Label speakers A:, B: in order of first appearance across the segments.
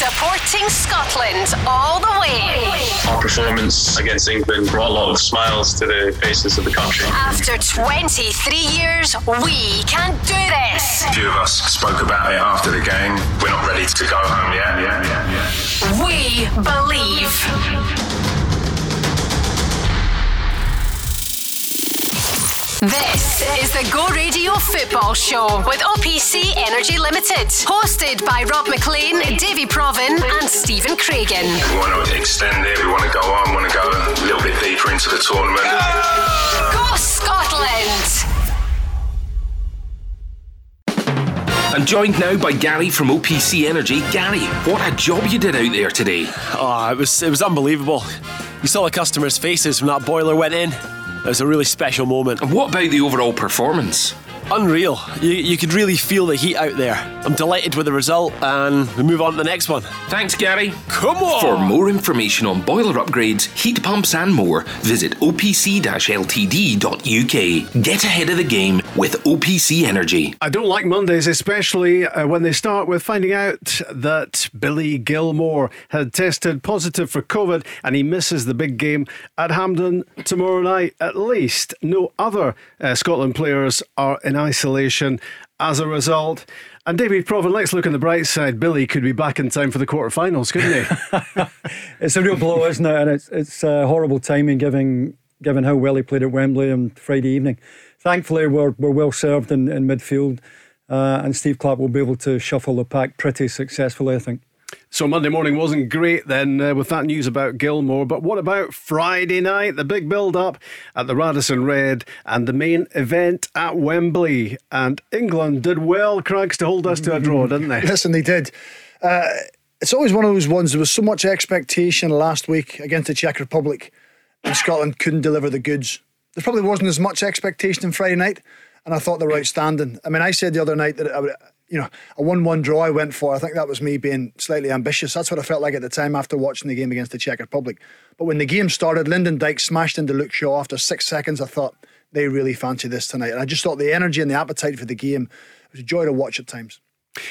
A: Supporting Scotland all the way.
B: Our performance against England brought a lot of smiles to the faces of the country.
A: After 23 years, we can do this.
C: A few of us spoke about it after the game. We're not ready to go home yet. Yeah, yeah,
A: yeah. We believe. This is the Go Radio Football Show with OPC Energy Limited, hosted by Rob Maclean, Davie Provan, and Stephen Craigan.
C: We want to extend it, we want to go on, we want to go a little bit deeper into the tournament.
A: Go Scotland!
D: I'm joined now by Gary from OPC Energy. Gary, what a job you did out there today.
E: Oh, it was it was unbelievable. You saw the customers' faces when that boiler went in. It was a really special moment.
D: And what about the overall performance?
E: Unreal. You, you could really feel the heat out there. I'm delighted with the result, and we move on to the next one.
D: Thanks, Gary.
E: Come on!
D: For more information on boiler upgrades, heat pumps, and more, visit opc ltd.uk. Get ahead of the game with OPC Energy.
F: I don't like Mondays, especially uh, when they start with finding out that Billy Gilmour had tested positive for COVID and he misses the big game at Hampden tomorrow night. At least no other uh, Scotland players are in isolation as a result. And David Provan, let's look on the bright side. Billy could be back in time for the quarterfinals, couldn't
G: he? it's a real blow, isn't it? And it's it's uh, horrible timing, given given how well he played at Wembley on Friday evening. Thankfully, we're we're well served in, in midfield, uh, and Steve Clarke will be able to shuffle the pack pretty successfully, I think.
F: So Monday morning wasn't great then uh, with that news about Gilmour. But what about Friday night? The big build up at the Radisson Red and the main event at Wembley. And England did well, Craigs, to hold us to a draw, didn't they?
H: Listen, they did. Uh, it's always one of those ones. There was so much expectation last week against the Czech Republic, and Scotland couldn't deliver the goods. There probably wasn't as much expectation on Friday night, and I thought they were outstanding. I mean, I said the other night that I would you know, a 1 1 draw I went for. I think that was me being slightly ambitious. That's what I felt like at the time after watching the game against the Czech Republic. But when the game started, Lyndon Dykes smashed into Luke Shaw after six seconds. I thought they really fancy this tonight. And I just thought the energy and the appetite for the game it was a joy to watch at times.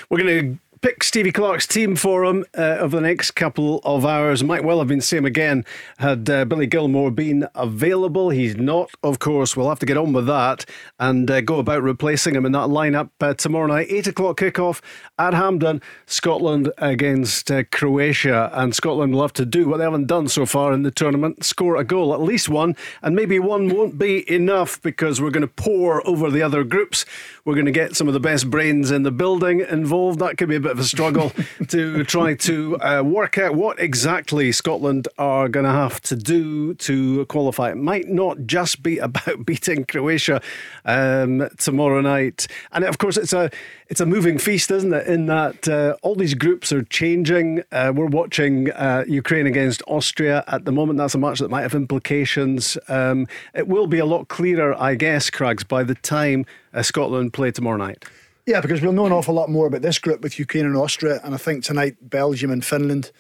F: We're going to pick Stevie Clarke's team for him uh, over the next couple of hours. Might well have been same again had uh, Billy Gilmour been available. He's not, of course. We'll have to get on with that and uh, go about replacing him in that lineup uh, tomorrow night. Eight o'clock kickoff at Hampden, Scotland against uh, Croatia, and Scotland will have to do what they haven't done so far in the tournament: score a goal, at least one, and maybe one won't be enough because we're going to pour over the other groups. We're going to get some of the best brains in the building involved. That could be a bit of a struggle to try to uh, work out what exactly Scotland are going to have to do to qualify. It might not just be about beating Croatia um, tomorrow night, and of course it's a it's a moving feast, isn't it? In that uh, all these groups are changing. Uh, we're watching uh, Ukraine against Austria at the moment. That's a match that might have implications. Um, it will be a lot clearer, I guess, Craigs, by the time uh, Scotland play tomorrow night.
H: Yeah, because we'll know an awful lot more about this group with Ukraine and Austria, and I think tonight Belgium and Finland.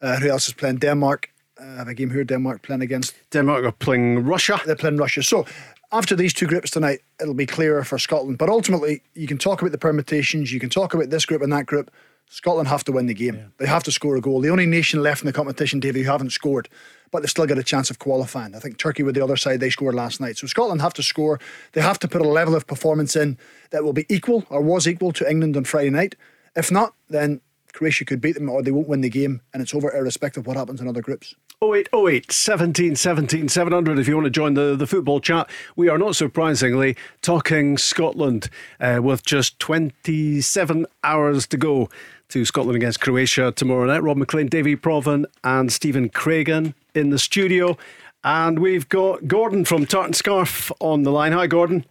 H: Uh, who else is playing? Denmark. Uh, have a game here. Denmark playing against
F: Denmark are playing Russia.
H: They're playing Russia. So after these two groups tonight, it'll be clearer for Scotland. But ultimately, you can talk about the permutations. You can talk about this group and that group. Scotland have to win the game. Yeah. They have to score a goal. The only nation left in the competition, David, who haven't scored, but they've still got a chance of qualifying. I think Turkey were the other side, they scored last night. So Scotland have to score. They have to put a level of performance in that will be equal or was equal to England on Friday night. If not, then Croatia could beat them or they won't win the game and it's over irrespective of what happens in other groups.
F: 0808 17 17 700 if you want to join the, the football chat. We are not surprisingly talking Scotland uh, with just 27 hours to go to Scotland against Croatia tomorrow night. Rob Maclean, Davie Provan, and Stephen Craigan in the studio. And we've got Gordon from Tartan Scarf on the line. Hi, Gordon.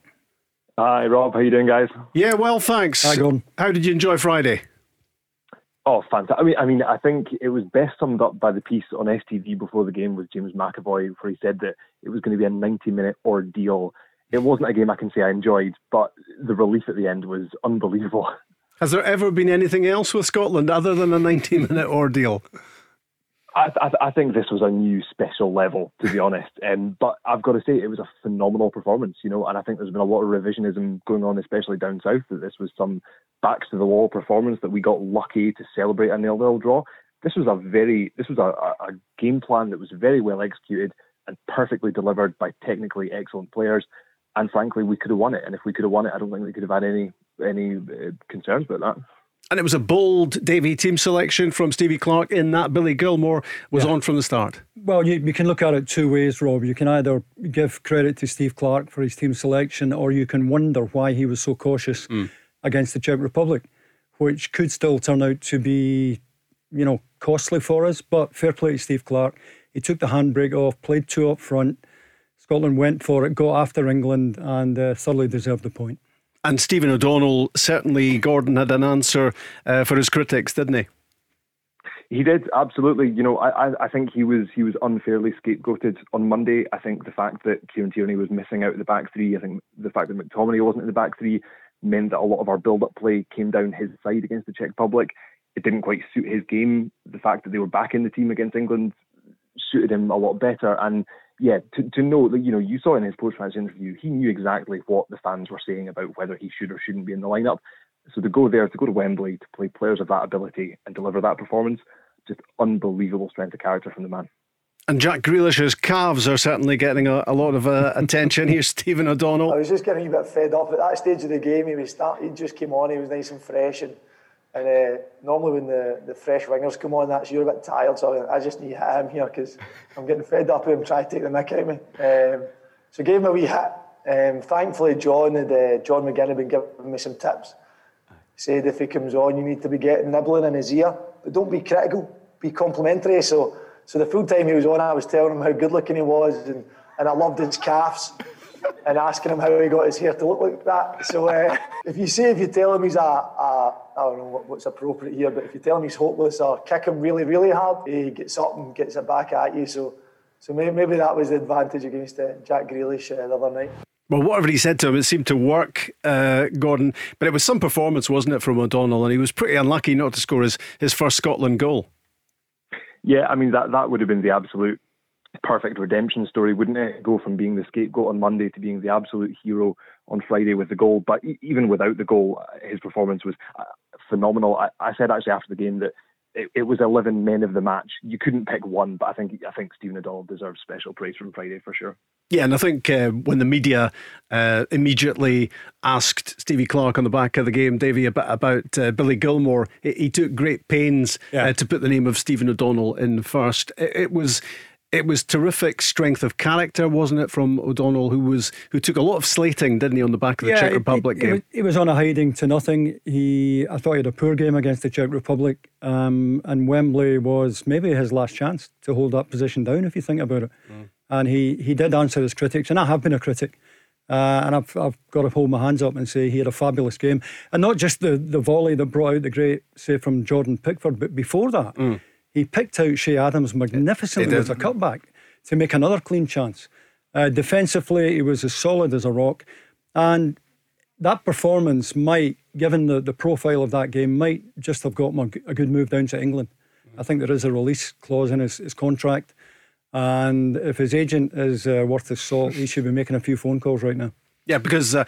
I: Hi, Rob. How you doing, guys?
F: Yeah, well, thanks.
G: Hi, Gordon.
F: How did you enjoy Friday?
I: Oh, fantastic! I mean, I mean, I think it was best summed up by the piece on STV before the game with James McAvoy, where he said that it was going to be a 90-minute ordeal. It wasn't a game I can say I enjoyed, but the relief at the end was unbelievable.
F: Has there ever been anything else with Scotland other than a 90 minute ordeal?
I: I, I, I, think this was a new special level, to be honest. Um, but I've got to say, it was a phenomenal performance, you know. And I think there's been a lot of revisionism going on, especially down south, that this was some backs to the wall performance that we got lucky to celebrate a nil-nil draw. This was a very, this was a, a game plan that was very well executed and perfectly delivered by technically excellent players. And frankly, we could have won it. And if we could have won it, I don't think we could have had any any uh, concerns about that.
F: And it was a bold Davy team selection from Stevie Clarke in that Billy Gilmour was yeah. on from the start.
G: Well, you, you, can look at it two ways, Rob. You can either give credit to Steve Clarke for his team selection, or you can wonder why he was so cautious mm. against the Czech Republic, which could still turn out to be, you know, costly for us. But fair play to Steve Clarke. He took the handbrake off, played two up front. Scotland went for it, got after England, and uh, thoroughly deserved the point.
F: And Stephen O'Donnell, certainly Gordon had an answer uh, for his critics, didn't he?
I: He did absolutely. You know, I, I think he was he was unfairly scapegoated on Monday. I think the fact that Kieran Tierney was missing out of the back three, I think the fact that McTominay wasn't in the back three, meant that a lot of our build-up play came down his side against the Czech Republic. It didn't quite suit his game. The fact that they were back in the team against England suited him a lot better. And yeah, to, to know that, you know, you saw in his post match interview, he knew exactly what the fans were saying about whether he should or shouldn't be in the lineup. So to go there, to go to Wembley, to play players of that ability and deliver that performance, just unbelievable strength of character from the man.
F: And Jack Grealish's calves are certainly getting a, a lot of uh, attention. here, Stephen O'Donnell.
J: I was just getting a bit fed up at that stage of the game. He was start, he just came on. He was nice and fresh, and and uh, normally when the, the fresh wingers come on, that's you're a bit tired, so I just need him here because I'm getting fed up with him trying to take the mick out of me. Um, so gave him a wee hit. Um, thankfully, John had uh, John McGinn had been giving me some tips. He said if he comes on, you need to be getting nibbling in his ear, but don't be critical, be complimentary. So, so the full time he was on, I was telling him how good looking he was, and, and I loved his calves and asking him how he got his hair to look like that. So uh, if you say, if you tell him he's a, a I don't know what, what's appropriate here, but if you tell him he's hopeless or kick him really, really hard, he gets up and gets it back at you. So, so maybe, maybe that was the advantage against uh, Jack Grealish uh, the other night.
F: Well, whatever he said to him, it seemed to work, uh, Gordon. But it was some performance, wasn't it, from O'Donnell? And he was pretty unlucky not to score his, his first Scotland goal.
I: Yeah, I mean, that, that would have been the absolute perfect redemption story, wouldn't it? Go from being the scapegoat on Monday to being the absolute hero on Friday with the goal. But even without the goal, his performance was uh, phenomenal. I, I said actually after the game that it, it, was 11 men of the match. You couldn't pick one, but I think I think Stephen O'Donnell deserves special praise from Friday for sure.
F: Yeah, and I think uh, when the media uh, immediately asked Stevie Clarke on the back of the game, Davy, about, about uh, Billy Gilmour, he, he, took great pains yeah. Uh, to put the name of Stephen O'Donnell in first. It, it was it was terrific strength of character, wasn't it, from O'Donnell, who was who took a lot of slating, didn't he, on the back of the yeah, Czech Republic
G: game? He was on a hiding to nothing. He, I thought he had a poor game against the Czech Republic, um, and Wembley was maybe his last chance to hold that position down, if you think about it. Mm. And he he did answer his critics, and I have been a critic. Uh, and I've, I've got to hold my hands up and say he had a fabulous game. And not just the, the volley that brought out the great save from Jordan Pickford, but before that, mm he picked out Che Adams magnificently as a cutback to make another clean chance. Uh, defensively, he was as solid as a rock. And that performance might, given the, the profile of that game, might just have got him a, a good move down to England. Mm-hmm. I think there is a release clause in his, his contract. And if his agent is uh, worth his salt, he should be making a few phone calls right now.
F: Yeah, because uh,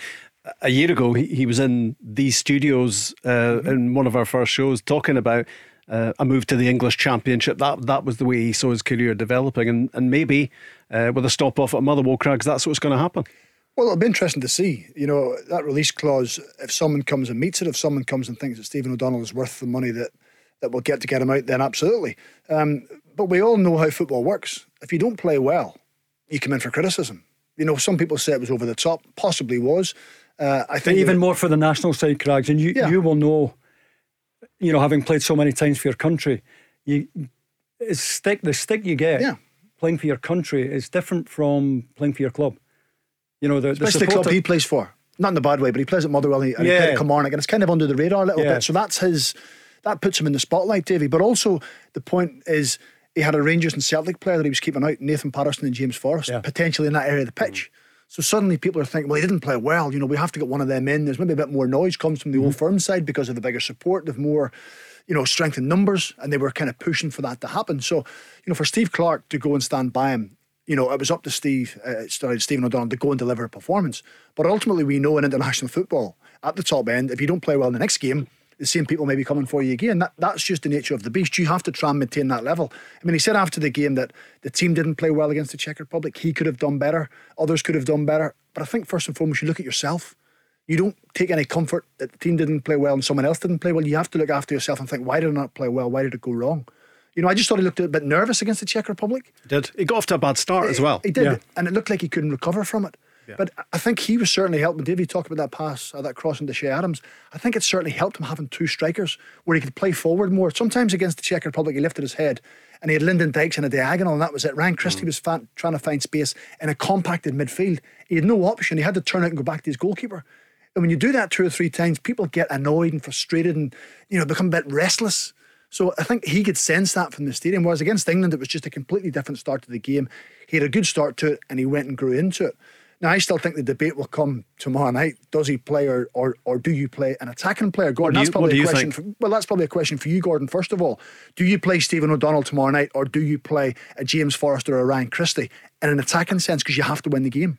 F: a year ago he, he was in these studios uh, mm-hmm. in one of our first shows talking about uh, a move to the English Championship. That that was the way he saw his career developing, and and maybe uh, with a stop off at Motherwell Crags, that's what's going to happen.
H: Well, it'll be interesting to see. You know that release clause. If someone comes and meets it, if someone comes and thinks that Stephen O'Donnell is worth the money that that we'll get to get him out, then absolutely. Um, but we all know how football works. If you don't play well, you come in for criticism. You know, some people say it was over the top. Possibly was. Uh, I think
G: even more for the national side, Crags, and you yeah. you will know you know, having played so many times for your country, you stick the stick you get
H: yeah.
G: playing for your country is different from playing for your club. You know, the,
H: especially the, the club he plays for. Not in a bad way, but he plays at Motherwell and, he, yeah. he played at Kilmarnock, and it's kind of under the radar a little yeah. bit. So that's his. That puts him in the spotlight, Davy. But also the point is he had a Rangers and Celtic player that he was keeping out, Nathan Patterson and James Forrest, yeah. potentially in that area of the pitch. Mm. So suddenly people are thinking, well, he didn't play well. You know, we have to get one of them in. There's maybe a bit more noise comes from the mm-hmm. old firm side because of the bigger support, the more, you know, strength in numbers, and they were kind of pushing for that to happen. So, you know, for Steve Clarke to go and stand by him, you know, it was up to Steve, uh, Stephen O'Donnell to go and deliver a performance. But ultimately, we know in international football, at the top end, if you don't play well in the next game, the same people may be coming for you again. That that's just the nature of the beast. You have to try and maintain that level. I mean, he said after the game that the team didn't play well against the Czech Republic. He could have done better. Others could have done better. But I think first and foremost, you look at yourself. You don't take any comfort that the team didn't play well and someone else didn't play well. You have to look after yourself and think, why did I not play well? Why did it go wrong? You know, I just thought he looked a bit nervous against the Czech Republic.
F: He did. He got off to a bad start as well.
H: He did. Yeah. And it looked like he couldn't recover from it. Yeah. But I think he was certainly helping. Davey talked about that pass, uh, that cross into Che Adams. I think it certainly helped him having two strikers where he could play forward more. Sometimes against the Czech Republic, he lifted his head and he had Lyndon Dykes in a diagonal, and that was it. Ryan Christie mm. was fan- trying to find space in a compacted midfield. He had no option. He had to turn out and go back to his goalkeeper. And when you do that two or three times, people get annoyed and frustrated and you know become a bit restless. So I think he could sense that from the stadium. Whereas against England, it was just a completely different start to the game. He had a good start to it, and he went and grew into it. Now, I still think the debate will come tomorrow night. Does he play or, or, or do you play an attacking player? Gordon,
F: you,
H: that's probably
F: a
H: question. For, well, that's probably a question for you, Gordon. First of all, do you play Stephen O'Donnell tomorrow night or do you play a James Forrester or a Ryan Christie in an attacking sense because you have to win the game?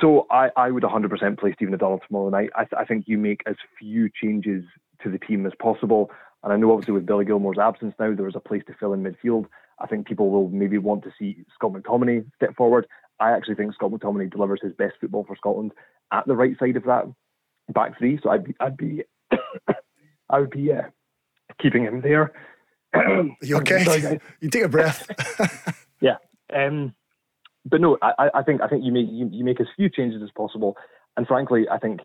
I: So I, I would 100% play Stephen O'Donnell tomorrow night. I, th- I think you make as few changes to the team as possible. And I know obviously with Billy Gilmour's absence now, there is a place to fill in midfield. I think people will maybe want to see Scott McTominay step forward. I actually think Scott McTominay delivers his best football for Scotland at the right side of that back three. So I'd be, I'd be, I would be uh, keeping him there.
H: you okay? Sorry, you take a breath.
I: yeah. Um, but no, I, I think I think you make you, you make as few changes as possible. And frankly, I think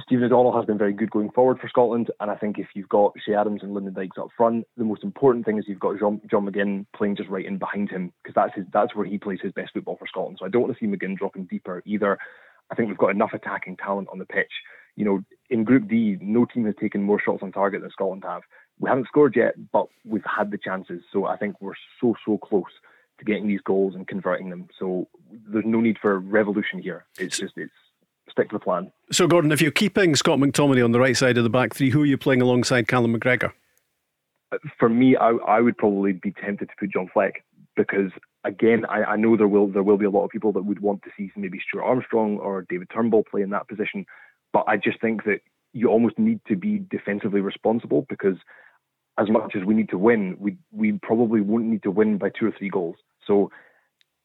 I: Stephen O'Donnell has been very good going forward for Scotland, and I think if you've got Che Adams and Lyndon Dykes up front, the most important thing is you've got John, John McGinn playing just right in behind him because that's his that's where he plays his best football for Scotland. So I don't want to see McGinn dropping deeper either. I think we've got enough attacking talent on the pitch. You know, in Group D, no team has taken more shots on target than Scotland have. We haven't scored yet, but we've had the chances. So I think we're so so close to getting these goals and converting them. So there's no need for revolution here. It's just it's stick to the plan.
F: So, Gordon, if you're keeping Scott McTominay on the right side of the back three, who are you playing alongside Callum McGregor?
I: Uh, for me, I, I would probably be tempted to put John Fleck because, again, I, I, know there will there will be a lot of people that would want to see maybe Stuart Armstrong or David Turnbull play in that position, but I just think that you almost need to be defensively responsible because as much as we need to win, we we probably won't need to win by two or three goals. So,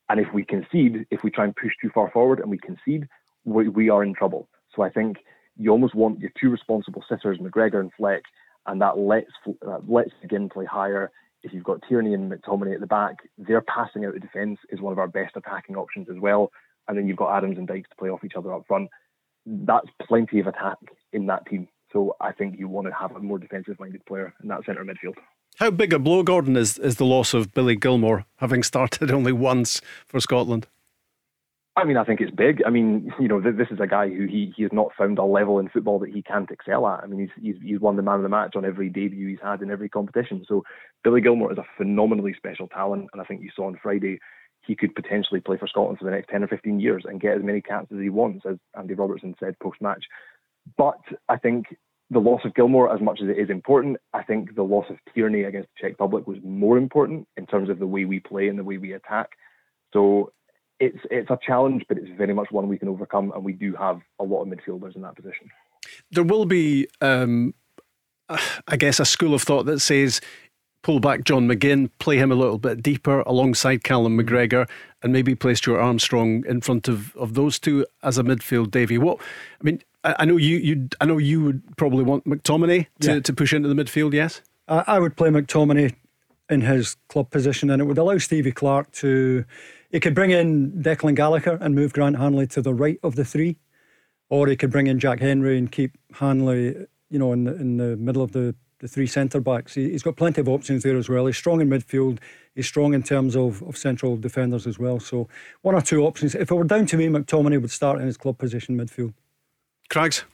I: and if we concede, if we try and push too far forward and we concede, we, we are in trouble. So I think you almost want your two responsible sitters, McGregor and Fleck, and that lets uh, lets again play higher. If you've got Tierney and McTominay at the back, their passing out of defence is one of our best attacking options as well. And then you've got Adams and Dykes to play off each other up front. That's plenty of attack in that team. So I think you want to have a more defensive minded player in that centre midfield.
F: How big a blow, Gordon, is, is the loss of Billy Gilmour, having started only once for Scotland?
I: I mean, I think it's big. I mean, you know, this is a guy who he, he has not found a level in football that he can't excel at. I mean, he's, he's he's won the man of the match on every debut he's had in every competition. So Billy Gilmour is a phenomenally special talent, and I think you saw on Friday he could potentially play for Scotland for the next ten or fifteen years and get as many caps as he wants, as Andy Robertson said post match. But I think the loss of Gilmour, as much as it is important, I think the loss of Tierney against the Czech Republic was more important in terms of the way we play and the way we attack. So it's it's a challenge, but it's very much one we can overcome, and we do have a lot of midfielders in that position.
F: There will be, um, I guess, a school of thought that says pull back John McGinn, play him a little bit deeper alongside Callum. McGregor, and maybe play Stuart Armstrong in front of, of those two as a midfield. Davy, what I mean, I, I know you you I know you would probably want McTominay to, yeah. to push into the midfield. Yes,
G: I, I would play McTominay in his club position, and it would allow Stevie Clarke to he could bring in Declan Gallagher and move Grant Hanley to the right of the three, or he could bring in Jack Hendry and keep Hanley, you know, in the, in the middle of the, the three centre backs. He, has got plenty of options there as well. He's strong in midfield. He's strong in terms of, of central defenders as well. So one or two options. If it were down to me, McTominay would start in his club position midfield.
F: Craigs.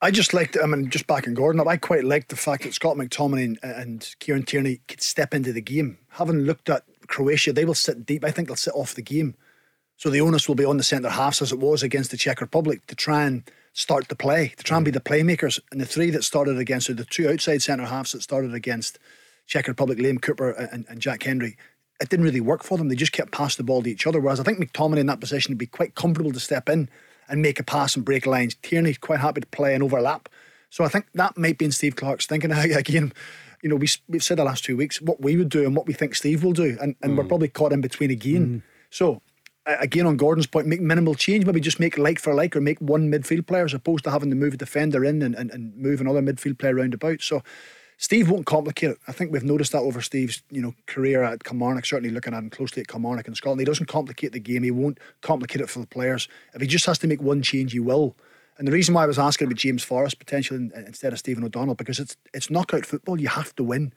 H: I just liked, I mean, just backing Gordon up, I quite liked the fact that Scott McTominay and, and Kieran Tierney could step into the game. Having looked at Croatia, they will sit deep. I think they'll sit off the game. So the onus will be on the centre halves as it was against the Czech Republic to try and start the play, to try and be the playmakers. And the three that started against, or the two outside centre halves that started against Czech Republic, Liam Cooper and, and Jack Hendry, it didn't really work for them. They just kept passing the ball to each other. Whereas I think McTominay in that position would be quite comfortable to step in and make a pass and break lines. Tierney quite happy to play and overlap. So I think that might be in Steve Clarke's thinking again. You know, we, we've said the last two weeks what we would do and what we think Steve will do, and, and mm. we're probably caught in between again. Mm. So again, on Gordon's point, make minimal change. Maybe just make like for like, or make one midfield player as opposed to having to move a defender in and, and, and move another midfield player around about. So Steve won't complicate it. I think we've noticed that over Steve's you know career at Kilmarnock. Certainly looking at him closely at Kilmarnock in Scotland, he doesn't complicate the game. He won't complicate it for the players. If he just has to make one change, he will. And the reason why I was asking about James Forrest potentially instead of Stephen O'Donnell because it's it's knockout football. You have to win.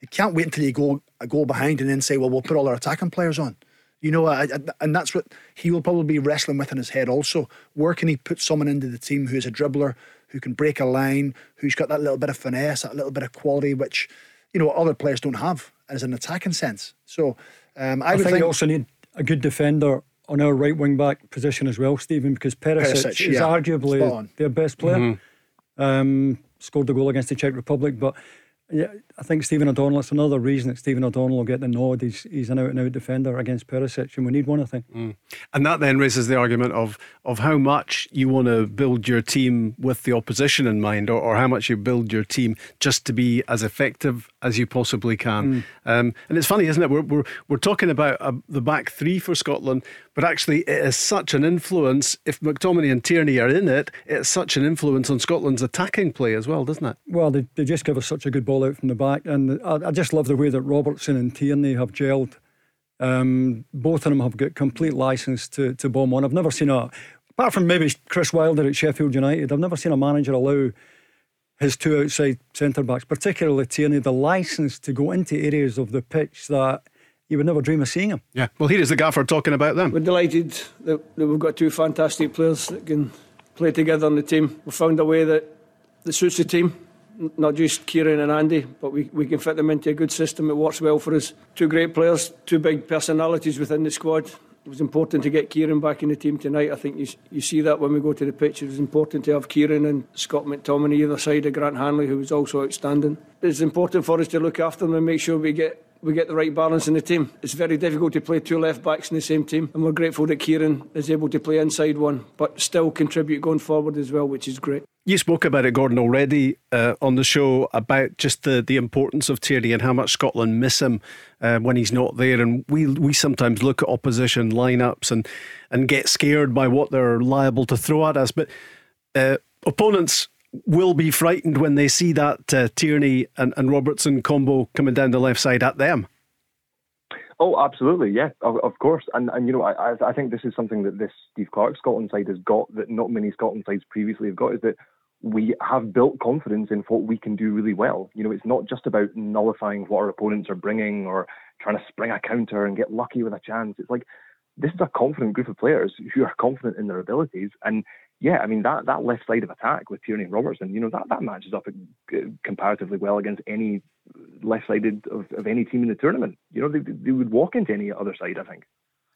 H: You can't wait until you go a goal behind and then say, "Well, we'll put all our attacking players on." You know, I, I, and that's what he will probably be wrestling with in his head also. Where can he put someone into the team who is a dribbler, who can break a line, who's got that little bit of finesse, that little bit of quality, which, you know, other players don't have as an attacking sense. So um, I,
G: I
H: would
G: think,
H: think
G: you also need a good defender on our right wing back position as well, Stephen, because Perisic, Perisic is yeah. arguably their best player. Mm-hmm. Um, scored the goal against the Czech Republic, but yeah, I think Stephen O'Donnell. It's another reason that Stephen O'Donnell will get the nod. He's he's an out and out defender against Perisic, and we need one. I think.
F: Mm. And that then raises the argument of of how much you want to build your team with the opposition in mind, or, or how much you build your team just to be as effective as you possibly can. Mm. Um, and it's funny, isn't it? We're we're, we're talking about uh, the back three for Scotland, but actually it is such an influence. If McTominay and Tierney are in it, it's such an influence on Scotland's attacking play as well, doesn't it?
G: Well, they, they just give us such a good ball out from the back, and I, I just love the way that Robertson and Tierney have gelled. Um, both of them have got complete license to to bomb on. I've never seen a, apart from maybe Chris Wilder at Sheffield United, I've never seen a manager allow his two outside centre backs, particularly Tierney, the license to go into areas of the pitch that you would never dream of seeing him.
F: Yeah, well, here is the gaffer talking about them.
K: We're delighted that, that we've got two fantastic players that can play together on the team. We've found a way that, that suits the team not just Kieran and Andy, but we, we can fit them into a good system. It works well for us. Two great players, two big personalities within the squad. It was important to get Kieran back in the team tonight. I think you, you see that when we go to the pitch. It was important to have Kieran and Scott McTominay either side of Grant Hanley, who was also outstanding. It's important for us to look after them and make sure we get we get the right balance in the team. It's very difficult to play two left backs in the same team, and we're grateful that Kieran is able to play inside one, but still contribute going forward as well, which is great.
F: You spoke about it, Gordon, already uh, on the show about just the, the importance of Tierney and how much Scotland miss him uh, when he's not there. And we we sometimes look at opposition lineups and and get scared by what they're liable to throw at us. But uh, opponents will be frightened when they see that uh, Tierney and, and Robertson combo coming down the left side at them.
I: Oh, absolutely, yeah, of, of course. And and you know, I I think this is something that this Steve Clarke Scotland side has got that not many Scotland sides previously have got is that we have built confidence in what we can do really well. You know, it's not just about nullifying what our opponents are bringing or trying to spring a counter and get lucky with a chance. It's like this is a confident group of players who are confident in their abilities. And yeah, I mean that that left side of attack with Tierney and Robertson, you know, that that matches up uh, comparatively well against any left-sided of, of any team in the tournament. You know, they, they would walk into any other side. I think.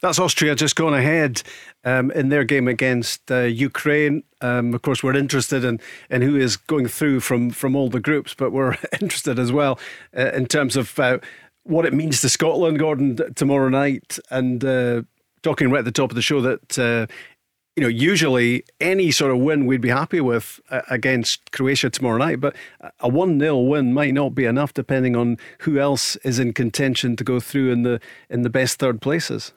F: That's Austria just going ahead um, in their game against uh, Ukraine. Um, of course, we're interested in, in who is going through from, from all the groups, but we're interested as well uh, in terms of uh, what it means to Scotland, Gordon, tomorrow night. And uh, talking right at the top of the show that uh, you know, usually any sort of win we'd be happy with uh, against Croatia tomorrow night, but a 1 0 win might not be enough depending on who else is in contention to go through in the in the best third places.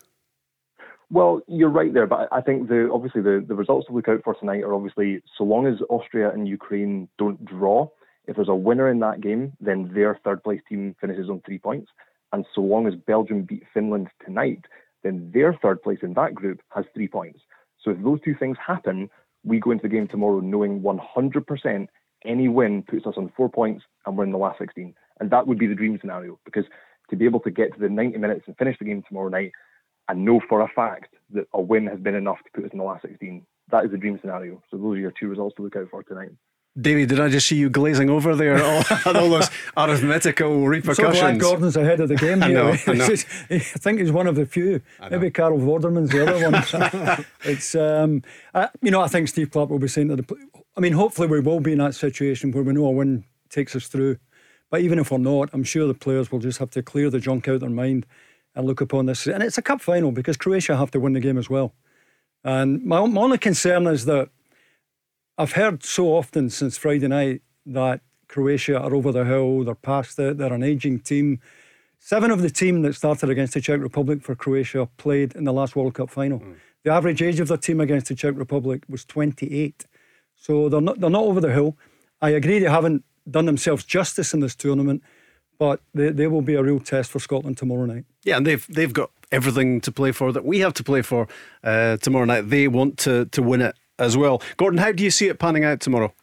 I: Well, you're right there, but I think the obviously the, the results to look out for tonight are obviously so long as Austria and Ukraine don't draw, if there's a winner in that game, then their third place team finishes on three points. And so long as Belgium beat Finland tonight, then their third place in that group has three points. So if those two things happen, we go into the game tomorrow knowing 100% any win puts us on four points and we're in the last 16. And that would be the dream scenario because to be able to get to the 90 minutes and finish the game tomorrow night and know for a fact that a win has been enough to put us in the last 16, that is the dream scenario. So those are your two results to look out for tonight.
F: David, did I just see you glazing over there all, all those arithmetical repercussions?
G: So glad Gordon's ahead of the game
F: I
G: here.
F: know, I know.
G: I think he's one of the few. Maybe Carol Vorderman's the other one. it's, um, uh, you know, I think Steve Clarke will be saying to the. I mean, hopefully we will be in that situation where we know a win takes us through. But even if we're not, I'm sure the players will just have to clear the junk out of their mind and look upon this. And it's a cup final because Croatia have to win the game as well. And my, my only concern is that I've heard so often since Friday night that Croatia are over the hill, they're past it, they're an ageing team. Seven of the team that started against the Czech Republic for Croatia played in the last World Cup final. The average age of their team against the Czech Republic was 28. So they're not, they're not over the hill. I agree they haven't done themselves justice in this tournament, but they, they will be a real test for Scotland tomorrow night.
F: Yeah, and they've they've got everything to play for that we have to play for uh, tomorrow night. They want to to win it as well. Gordon, how do you see it panning out tomorrow?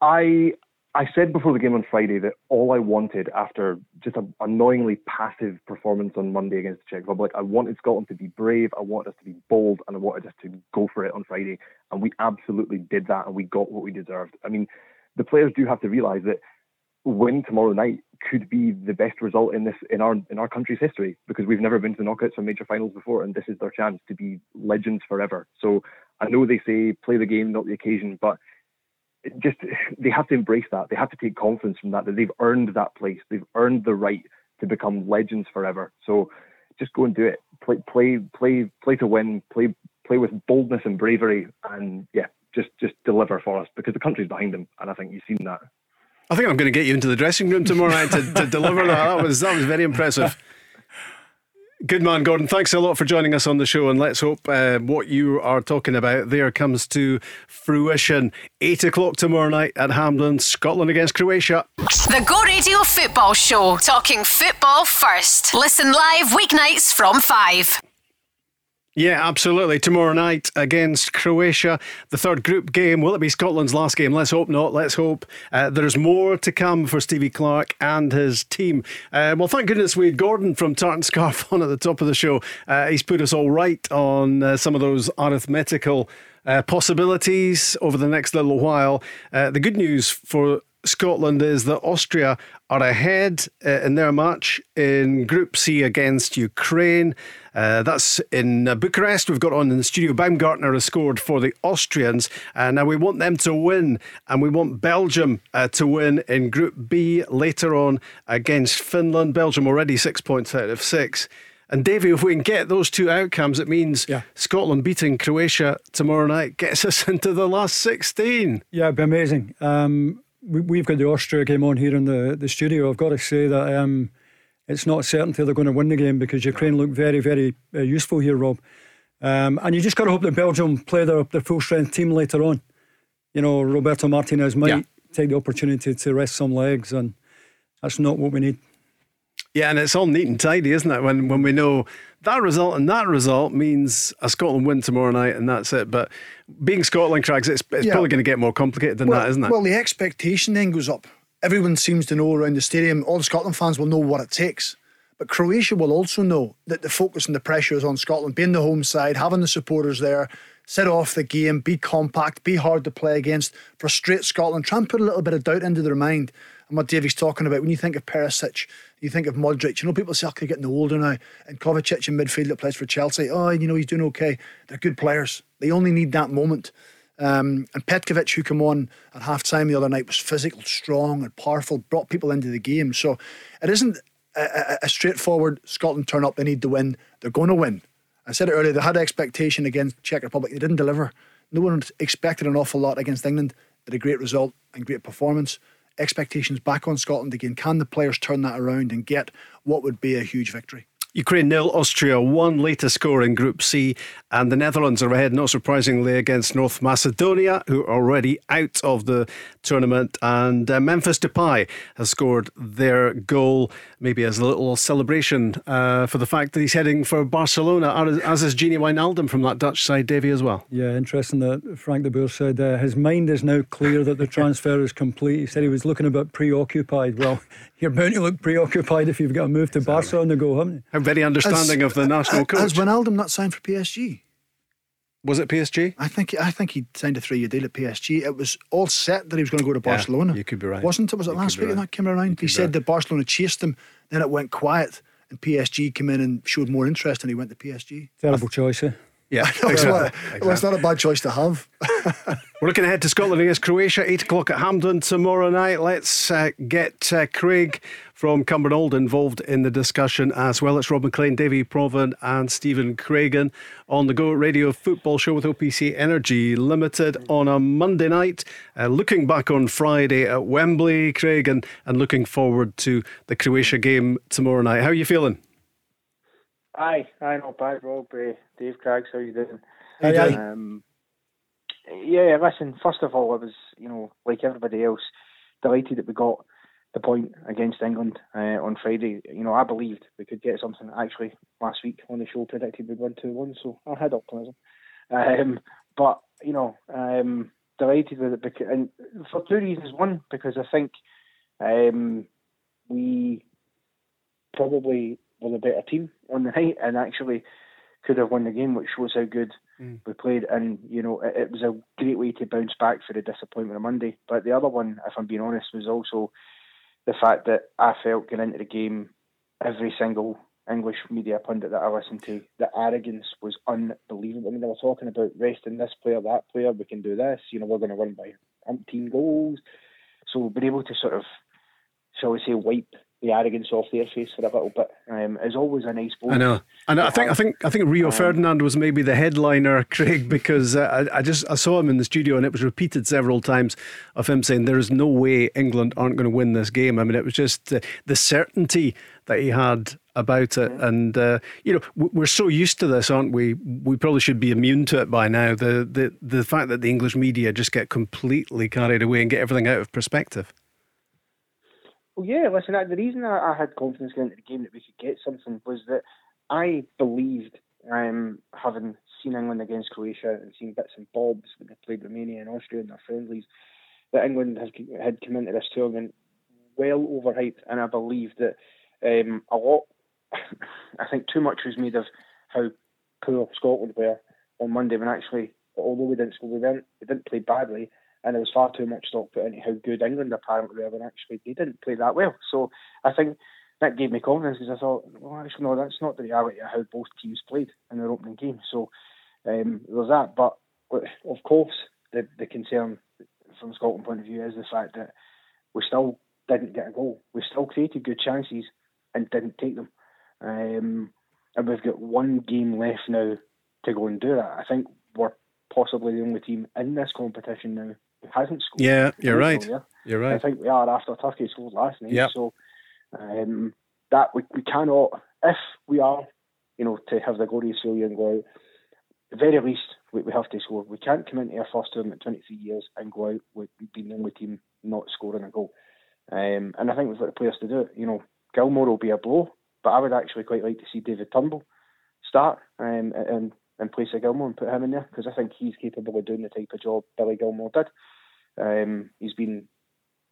I: I I said before the game on Friday that all I wanted after just an annoyingly passive performance on Monday against the Czech Republic, I wanted Scotland to be brave, I wanted us to be bold, and I wanted us to go for it on Friday. And we absolutely did that, and we got what we deserved. I mean, the players do have to realise that winning tomorrow night could be the best result in this in our in our country's history because we've never been to the knockouts or major finals before, and this is their chance to be legends forever. So I know they say play the game, not the occasion, but just they have to embrace that. They have to take confidence from that that they've earned that place. They've earned the right to become legends forever. So just go and do it. Play play play play to win. Play play with boldness and bravery, and yeah, just just deliver for us because the country's behind them, and I think you've seen that.
F: I think I'm going to get you into the dressing room tomorrow night to, to deliver that. That was that was very impressive. Good man, Gordon. Thanks a lot for joining us on the show, and let's hope uh, what you are talking about there comes to fruition. Eight o'clock tomorrow night at Hampden, Scotland against Croatia.
A: The Go Radio Football Show, talking football first. Listen live weeknights from 5.
F: Yeah, absolutely. Tomorrow night against Croatia, the third group game. Will it be Scotland's last game? Let's hope not. Let's hope uh, there's more to come for Stevie Clarke and his team. Uh, well, thank goodness we had Gordon from Tartan Scarf on at the top of the show. Uh, he's put us all right on uh, some of those arithmetical uh, possibilities over the next little while. Uh, the good news for Scotland is that Austria are ahead in their match in Group C against Ukraine. Uh, that's in uh, Bucharest. We've got on in the studio. Baumgartner has scored for the Austrians. Uh, now we want them to win, and we want Belgium uh, to win in Group B later on against Finland. Belgium already six points out of six. And Davey, if we can get those two outcomes, it means Scotland beating Croatia tomorrow night gets us into the last 16.
G: Yeah, it'd be amazing. Um, we, we've got the Austria game on here in the, the studio. I've got to say that um, it's not a certainty they're going to win the game because Ukraine look very, very uh, useful here, Rob. Um, and you just got to hope that Belgium play their, their full strength team later on. You know, Roberto Martinez might
F: Yeah.
G: take the opportunity to rest some legs, and that's not what we need.
F: Yeah, and it's all neat and tidy, isn't it? When when we know that result and that result means a Scotland win tomorrow night and that's it. But being Scotland, Craigs, it's, it's
H: Yeah.
F: probably going to get more complicated than
H: well,
F: that, isn't it?
H: Well, the expectation then goes up. Everyone seems to know around the stadium, all the Scotland fans will know what it takes. But Croatia will also know that the focus and the pressure is on Scotland, being the home side, having the supporters there, set off the game, be compact, be hard to play against, frustrate Scotland, try and put a little bit of doubt into their mind. And what Davey's talking about, when you think of Perisic, you think of Modric, you know, people say, oh, they're getting older now. And Kovacic in midfield that plays for Chelsea, oh, you know, he's doing okay. They're good players. They only need that moment. Um, and Petkovic, who came on at half time the other night, was physical, strong, and powerful, brought people into the game. So it isn't a, a, a straightforward Scotland turn up, they need to win. They're going to win. I said it earlier, they had expectation against Czech Republic. They didn't deliver. No one expected an awful lot against England. Did a great result and great performance. Expectations back on Scotland again. Can the players turn that around and get what would be a huge victory?
F: Ukraine nil, Austria one latest score in Group C, and the Netherlands are ahead, not surprisingly, against North Macedonia, who are already out of the tournament. And uh, Memphis Depay has scored their goal, maybe as a little celebration uh, for the fact that he's heading for Barcelona, as- as is Gini Wijnaldum from that Dutch side, Davy, as well.
G: Yeah, interesting that Frank de Boer said uh, his mind is now clear that the transfer is complete. He said he was looking a bit preoccupied. Well, you're bound to look preoccupied if you've got to move to Barca on the go, haven't you?
F: How very understanding of the national coach.
H: Has Wijnaldum not signed for PSG?
F: Was it PSG?
H: I think I think he signed a three-year deal at PSG. It was all set that he was going to go to Barcelona.
F: Yeah, you could be right.
H: Wasn't it? Was it
F: You
H: last week
F: right.
H: that came around? He said that Barcelona chased him, then it went quiet, and PSG came in and showed more interest, and he went to PSG.
G: Terrible choice, eh?
F: Yeah,
H: It's not, well, it's not a bad choice to have.
F: We're looking ahead to Scotland against Croatia, 8 o'clock at Hampden tomorrow night. Let's uh, get uh, Craig from Cumbernauld involved in the discussion as well. It's Rob Maclean, Davie Provan, and Stephen Craigan on the Go Radio Football Show with OPC Energy Limited on a Monday night. Uh, looking back on Friday at Wembley, Craig, and, and looking forward to the Croatia game tomorrow night. How are you feeling?
L: Aye, aye, not bad, Rob. Uh, Dave Craigs, how you doing?
H: Aye.
L: Um, yeah, listen, first of all, I was, you know, like everybody else, delighted that we got the point against England uh, on Friday. You know, I believed we could get something. Actually, last week on the show predicted we'd win 2 1, so I had optimism. Um, but, you know, um, delighted with it because, and for two reasons. One, because I think um, we probably were the better team on the night and actually could have won the game, which shows how good mm. we played. And you know, it, it was a great way to bounce back for the disappointment on Monday. But the other one, if I'm being honest, was also the fact that I felt going into the game, every single English media pundit that I listened to, the arrogance was unbelievable. I mean, they were talking about resting this player, that player, we can do this. You know, we're going to win by umpteen goals. So being able to sort of, shall we say, wipe the arrogance off their face for a little bit um, is always a nice bonus.
F: I know, and I think I think I think Rio Ferdinand was maybe the headliner, Craig, because uh, I, I just I saw him in the studio and it was repeated several times of him saying there is no way England aren't going to win this game. I mean, it was just uh, the certainty that he had about it, and uh, you know we're so used to this, aren't we? We probably should be immune to it by now. The the the fact that the English media just get completely carried away and get everything out of perspective.
L: Well, yeah, listen, the reason I, I had confidence going into the game that we could get something was that I believed, um, having seen England against Croatia and seen bits and bobs when they played Romania and Austria in their friendlies, that England has, had come into this tournament well overhyped, and I believed that um, a lot, I think too much was made of how poor Scotland were on Monday when actually, although we didn't score, we didn't, we didn't play badly, and there was far too much stock put into how good England apparently were when actually they didn't play that well. So I think that gave me confidence because I thought, well, actually, no, that's not the reality of how both teams played in their opening game. So um, there's that. But of course, the, the concern from Scotland point of view is the fact that we still didn't get a goal. We still created good chances and didn't take them. Um, and we've got one game left now to go and do that. I think we're possibly the only team in this competition now who hasn't scored.
F: Yeah, you're right. You're right.
L: I think we are after Turkey scored last night.
F: Yep.
L: So um, that we, we cannot, if we are, you know, to have the glorious failure and go out, the very least we, we have to score. We can't come into our first tournament in 23 years and go out with being the only team not scoring a goal. Um, and I think we've got the players to do it. You know, Gilmour will be a blow, but I would actually quite like to see David Turnbull start um, in, in place of Gilmour and put him in there because I think he's capable of doing the type of job Billy Gilmour did. Um, he's been,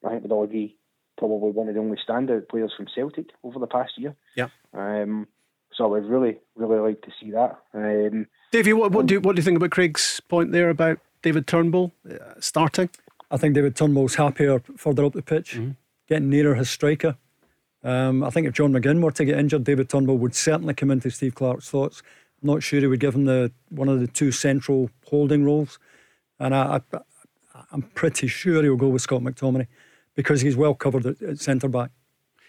L: I think we'd all agree, probably one of the only standout players from Celtic over the past year.
F: Yeah.
L: Um, so I would really, really like to see that. Um,
F: Davey, what, what do you, what do you think about Craig's point there about David Turnbull uh, starting?
G: I think David Turnbull's happier further up the pitch, getting nearer his striker. Um, I think if John McGinn were to get injured, David Turnbull would certainly come into Steve Clarke's thoughts. I'm not sure he would give him the one of the two central holding roles, and I, I, I'm pretty sure he'll go with Scott McTominay because he's well covered at, at centre back.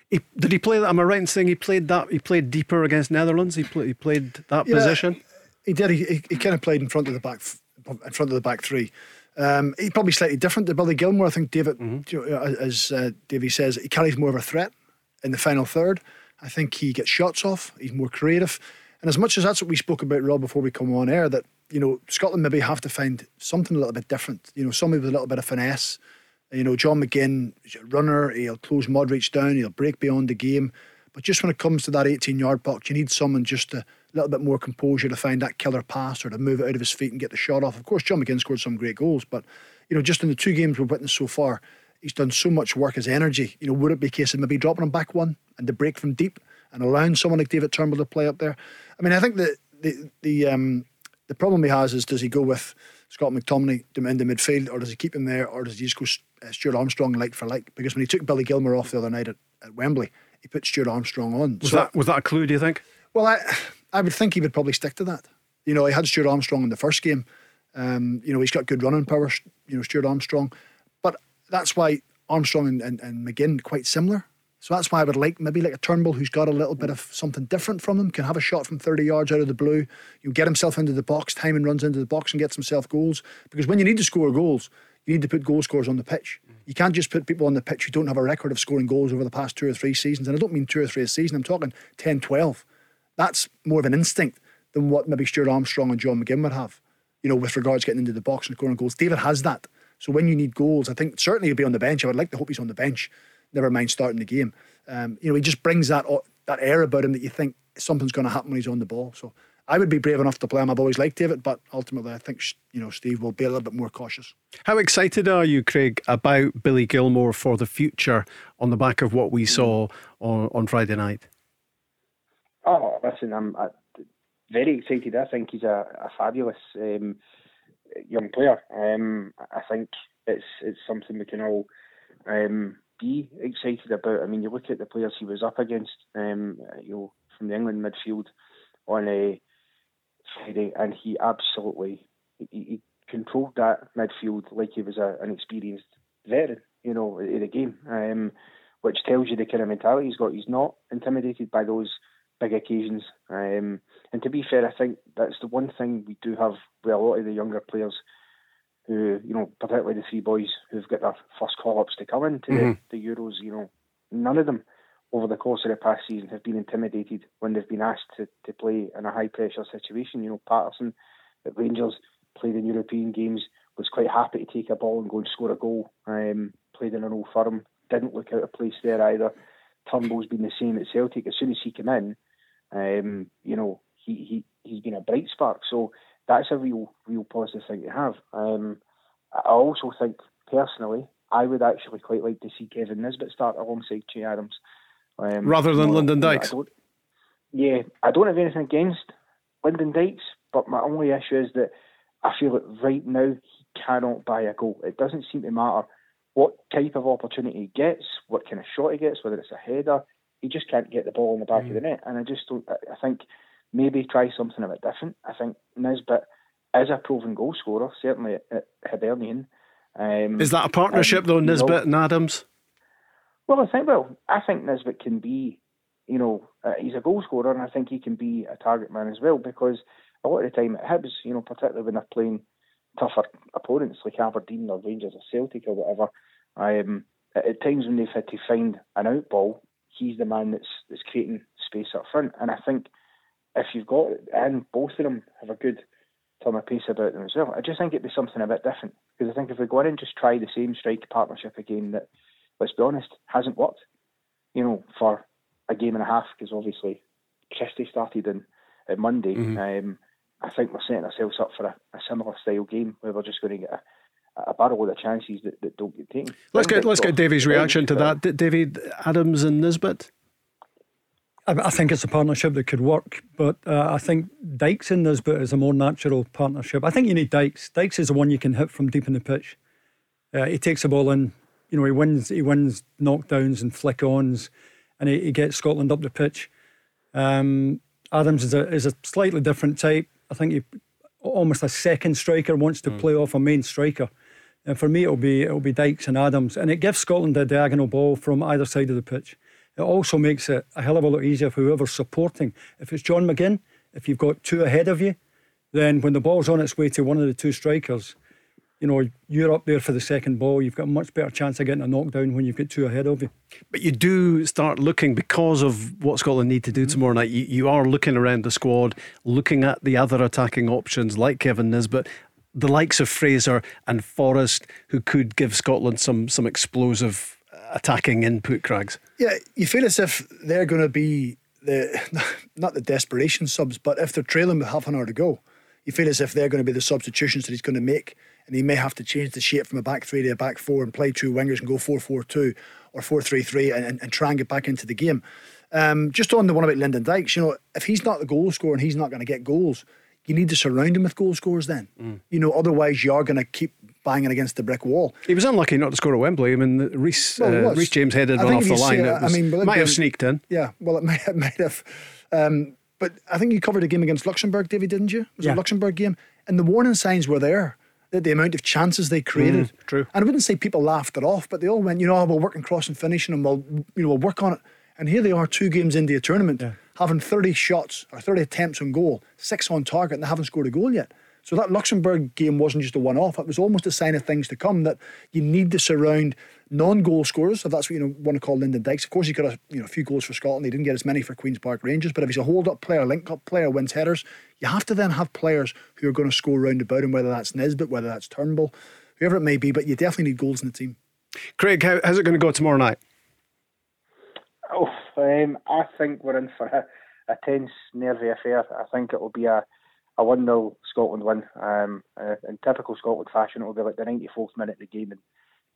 F: He, did he play that? Am I right in saying he played that? He played deeper against Netherlands. He, play, he played that
H: Yeah,
F: position.
H: He did. He, he, he kind of played in front of the back, in front of the back three. Um, he's probably slightly different to Billy Gilmour. I think David, you know, as uh, Davey says, he carries more of a threat in the final third. I think he gets shots off. He's more creative, and as much as that's what we spoke about, Rob, before we come on air, that you know Scotland maybe have to find something a little bit different. You know, somebody with a little bit of finesse. You know, John McGinn, runner. He'll close Modric down. He'll break beyond the game. But just when it comes to that 18 yard box, you need someone just a little bit more composure to find that killer pass or to move it out of his feet and get the shot off. Of course, John McGinn scored some great goals, but you know, just in the two games we've witnessed so far, he's done so much work. His energy, you know, would it be a case of maybe dropping him back one and the break from deep and allowing someone like David Turnbull to play up there? I mean, I think that the the um, The problem he has is does he go with Scott McTominay in the midfield, or does he keep him there, or does he just go uh, Stuart Armstrong like for like? Because when he took Billy Gilmour off the other night at, at Wembley, he put Stuart Armstrong on.
F: Was so, that was that a clue? Do you think?
H: Well, I I would think he would probably stick to that. You know, he had Stuart Armstrong in the first game. Um, you know, he's got good running power. You know, Stuart Armstrong, but that's why Armstrong and, and, and McGinn quite similar. So that's why I would like maybe like a Turnbull who's got a little bit of something different from him, can have a shot from 30 yards out of the blue. You get himself into the box, time and runs into the box and gets himself goals. Because when you need to score goals, you need to put goal scorers on the pitch. You can't just put people on the pitch who don't have a record of scoring goals over the past two or three seasons. And I don't mean two or three a season, I'm talking 10, 12. That's more of an instinct than what maybe Stuart Armstrong and John McGinn would have, you know, with regards getting into the box and scoring goals. David has that. So when you need goals, I think certainly he'll be on the bench. I would like to hope he's on the bench, never mind starting the game. Um, you know, he just brings that that air about him that you think something's going to happen when he's on the ball. So I would be brave enough to play him. I've always liked David, but ultimately I think you know Steve will be a little bit more cautious.
F: How excited are you, Craig, about Billy Gilmour for the future on the back of what we saw on, on Friday night?
L: Oh, listen, I'm very excited. I think he's a, a fabulous um, young player. Um, I think it's it's something we can all um, be excited about. I mean, you look at the players he was up against, um, you know, from the England midfield on a Friday, and he absolutely he, he controlled that midfield like he was a, an experienced veteran, you know, in the game, um, which tells you the kind of mentality he's got. He's not intimidated by those big occasions. Um, and to be fair, I think that's the one thing we do have with a lot of the younger players who, you know, particularly the three boys who've got their first call ups to come into mm-hmm. the, the Euros, you know, none of them over the course of the past season have been intimidated when they've been asked to, to play in a high pressure situation. You know, Patterson at Rangers played in European games, was quite happy to take a ball and go and score a goal. Um, played in an old firm, didn't look out of place there either. Turnbull's been the same at Celtic. As soon as he came in, um, you know, he, he, he's been a bright spark. So that's a real, real positive thing to have. Um, I also think, personally, I would actually quite like to see Kevin Nisbet start alongside Che Adams.
F: Um, Rather than Lyndon Dykes?
L: Yeah, I don't have anything against Lyndon Dykes, but my only issue is that I feel that right now he cannot buy a goal. It doesn't seem to matter what type of opportunity he gets, what kind of shot he gets, whether it's a header, he just can't get the ball in the back mm. of the net. And I just don't. I think maybe try something a bit different. I think Nisbet is a proven goal scorer, certainly at, at Hibernian. Um,
F: is that a partnership though, Nisbet know, and Adams?
L: Well, I think well, I think Nisbet can be, you know, uh, he's a goal scorer, and I think he can be a target man as well because a lot of the time at Hibs, you know, particularly when they're playing tougher opponents like Aberdeen or Rangers or Celtic or whatever, um, at times when they've had to find an out ball, he's the man that's that's creating space up front. And I think if you've got and both of them have a good turn of pace about them as well, I just think it'd be something a bit different. Because I think if we go in and just try the same strike partnership again that let's be honest, hasn't worked, you know, for a game and a half, because obviously Christie started in at Monday. Mm-hmm. Um, I think we're setting ourselves up for a, a, similar style game where we're just going to get a, a barrel of the chances that, that don't get taken.
F: Let's get let's get Davy's reaction to that. David Adams and Nisbet.
G: I, think it's a partnership that could work, but uh, I think Dykes and Nisbet is a more natural partnership. I think you need Dykes. Dykes is the one you can hit from deep in the pitch. Uh, he takes the ball in. You know, he wins. He wins knockdowns and flick ons, and he, he, gets Scotland up the pitch. Um, Adams is a is a slightly different type. I think he almost a second striker wants to mm. play off a main striker. And for me, it'll be it'll be Dykes and Adams, and it gives Scotland a diagonal ball from either side of the pitch. It also makes it a hell of a lot easier for whoever's supporting. If it's John McGinn, if you've got two ahead of you, then when the ball's on its way to one of the two strikers, you know, you're up there for the second ball. You've got a much better chance of getting a knockdown when you've got two ahead of you.
F: But you do start looking because of what Scotland need to do mm-hmm. tomorrow night. You, you are looking around the squad, looking at the other attacking options like Kevin Nisbet, the likes of Fraser and Forrest, who could give Scotland some some explosive attacking input, Craigs.
H: Yeah, you feel as if they're going to be the not the desperation subs, but if they're trailing with half an hour to go, you feel as if they're going to be the substitutions that he's going to make, and he may have to change the shape from a back three to a back four and play two wingers and go four four two or four three three and, and, try and get back into the game. Um, just on the one about Lyndon Dykes, you know, if he's not the goal scorer and he's not going to get goals, you need to surround him with goal scorers then.
F: Mm.
H: You know, otherwise you're going to keep banging against the brick wall.
F: He was unlucky not to score at Wembley. I mean, Reece
H: Well,
F: uh. Reece James headed one off the line. It
H: I
F: was-
H: mean, well, it
F: might have sneaked in.
H: Yeah, well, it might, it might have. Um, but I think you covered a game against Luxembourg, David, didn't you? Was it
G: Yeah.
H: a Luxembourg game? And the warning signs were there. That the amount of chances they created.
F: Mm, true.
H: And I wouldn't say people laughed it off, but they all went, you know, oh, we'll work on cross and finishing and we'll, you know, we'll work on it. And here they are, two games into a tournament, having 30 shots or 30 attempts on goal, six on target, and they haven't scored a goal yet. So that Luxembourg game wasn't just a one-off; it was almost a sign of things to come. That you need to surround non-goal scorers, if that's what you know, want to call Lyndon Dykes. Of course, he got a you know a few goals for Scotland. He didn't get as many for Queens Park Rangers, but if he's a hold-up player, link-up player, wins headers, you have to then have players who are going to score round about him, whether that's Nisbet, whether that's Turnbull, whoever it may be. But you definitely need goals in the team.
F: Craig, how, how's it going to go tomorrow night?
L: Oh, um, I think we're in for a, a tense, nervy affair. I think it will be a, a 1 0 Scotland win. Um, uh, in typical Scotland fashion, it will be like the 94th minute of the game and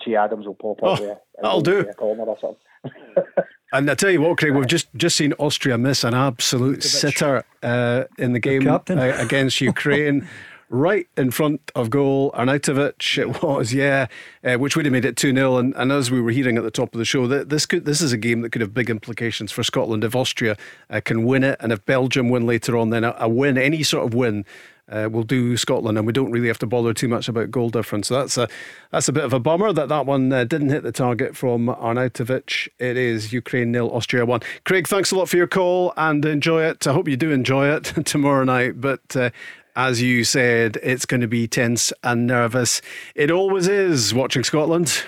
L: Che Adams will pop up
F: Oh,
L: there.
F: that'll do.
L: A corner or something.
F: And I tell you what, Craig, we've just just seen Austria miss an absolute sitter uh, in the game uh, against Ukraine. Right in front of goal, Arnautovic it was, yeah, uh, which would have made it 2 0. And, and as we were hearing at the top of the show, that this could this is a game that could have big implications for Scotland if Austria uh, can win it. And if Belgium win later on, then a, a win, any sort of win, uh, will do Scotland, and we don't really have to bother too much about goal difference. So that's a that's a bit of a bummer that that one uh, didn't hit the target from Arnautovic. It is Ukraine nil, Austria one. Craig, thanks a lot for your call and enjoy it. I hope you do enjoy it tomorrow night. But uh, as you said, it's going to be tense and nervous. It always is watching Scotland.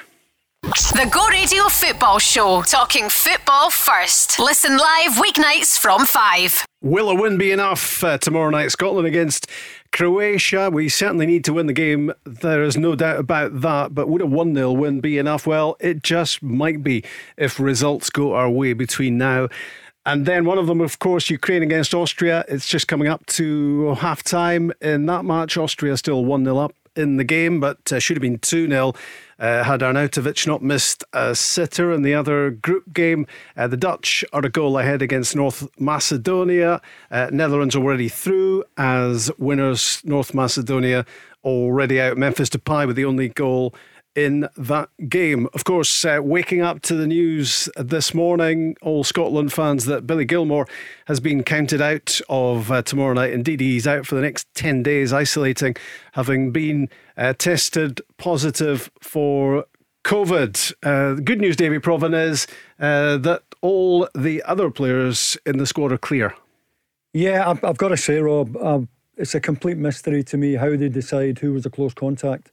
A: The Go Radio Football Show, talking football first. Listen live weeknights from 5.
F: Will a win be enough uh, tomorrow night? Scotland against Croatia. We certainly need to win the game. There is no doubt about that. But would a 1 0 win be enough? Well, it just might be if results go our way between now. And then one of them, of course, Ukraine against Austria. It's just coming up to half time in that match. Austria still 1 0 up in the game, but uh, should have been 2 0 uh, had Arnautovic not missed a sitter in the other group game. Uh, the Dutch are a goal ahead against North Macedonia. Uh, Netherlands already through as winners. North Macedonia already out. Memphis Depay with the only goal in that game. Of course, uh, waking up to the news this morning, all Scotland fans, that Billy Gilmour has been counted out of uh, tomorrow night. Indeed, he's out for the next 10 days, isolating, having been uh, tested positive for COVID. Uh, good news, Davie Provan, is uh, that all the other players in the squad are clear.
G: Yeah, I've, I've got to say, Rob, um, it's a complete mystery to me how they decide who was a close contact.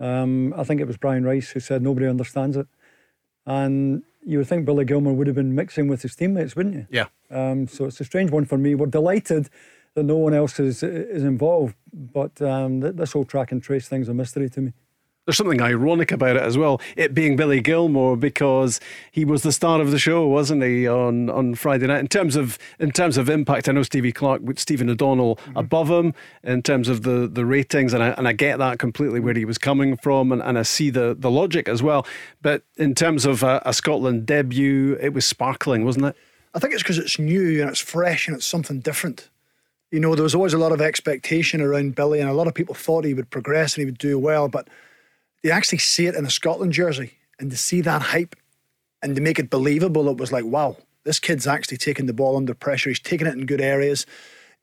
G: Um, I think it was Brian Rice who said nobody understands it. And you would think Billy Gilmour would have been mixing with his teammates, wouldn't you?
F: Yeah.
G: Um, so it's a strange one for me. We're delighted that no one else is is involved, but um, th- this whole track and trace thing's a mystery to me.
F: There's something ironic about it as well, it being Billy Gilmour because he was the star of the show, wasn't he, on, on Friday night? In terms of in terms of impact, I know Stevie Clarke with Stephen O'Donnell mm-hmm. above him in terms of the, the ratings, and I, and I get that completely where he was coming from, and, and I see the, the logic as well. But in terms of a, a Scotland debut, it was sparkling, wasn't it?
H: I think it's because it's new and it's fresh and it's something different. You know, there was always a lot of expectation around Billy, and a lot of people thought he would progress and he would do well. But you actually see it in a Scotland jersey, and to see that hype and to make it believable, it was like, wow, this kid's actually taking the ball under pressure. He's taking it in good areas.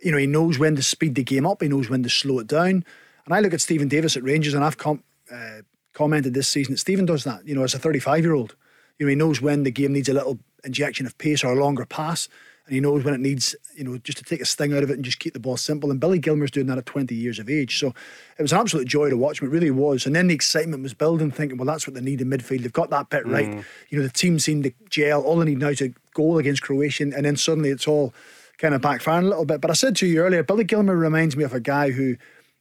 H: You know, he knows when to speed the game up, he knows when to slow it down. And I look at Stephen Davis at Rangers, and I've com- uh, commented this season that Stephen does that, you know, as a 35 year old. You know, he knows when the game needs a little injection of pace or a longer pass, and he knows when it needs, you know, just to take a sting out of it and just keep the ball simple. And Billy Gilmour's doing that at 20 years of age. So it was an absolute joy to watch him. It really was. And then the excitement was building, thinking, well, that's what they need in midfield. They've got that bit right.
F: Mm.
H: You know, the team seemed to gel. All they need now is a goal against Croatia, and then suddenly it's all kind of backfiring a little bit. But I said to you earlier, Billy Gilmour reminds me of a guy who,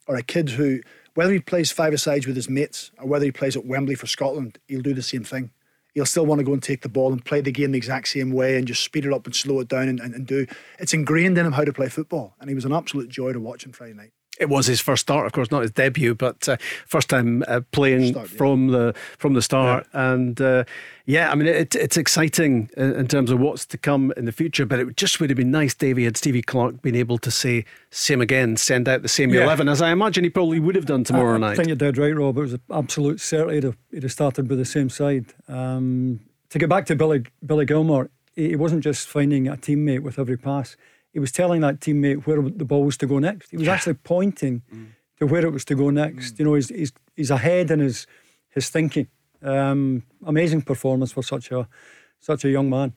H: or a kid who, whether he plays five-a-sides with his mates or whether he plays at Wembley for Scotland, he'll do the same thing. He'll still want to go and take the ball and play the game the exact same way and just speed it up and slow it down and, and, and do. It's ingrained in him how to play football. And he was an absolute joy to watch on Friday night.
F: It was his first start, of course, not his debut, but uh, first time uh, playing start, yeah. from the from the start. Yeah. And uh, yeah, I mean, it, it's exciting in, terms of what's to come in the future. But it just would have been nice, Davy, had Stevie Clarke been able to say same again, send out the same yeah. eleven, as I imagine he probably would have done tomorrow
G: I,
F: night.
G: I think you're dead right, Rob. It was an absolute certainty he'd have, he'd have started with the same side. Um, to get back to Billy Billy Gilmour, he wasn't just finding a teammate with every pass he was telling that teammate where the ball was to go next. He was yeah. actually pointing mm. to where it was to go next. Mm. You know, he's, he's, he's ahead in his, his thinking. Um, amazing performance for such a, such a young man.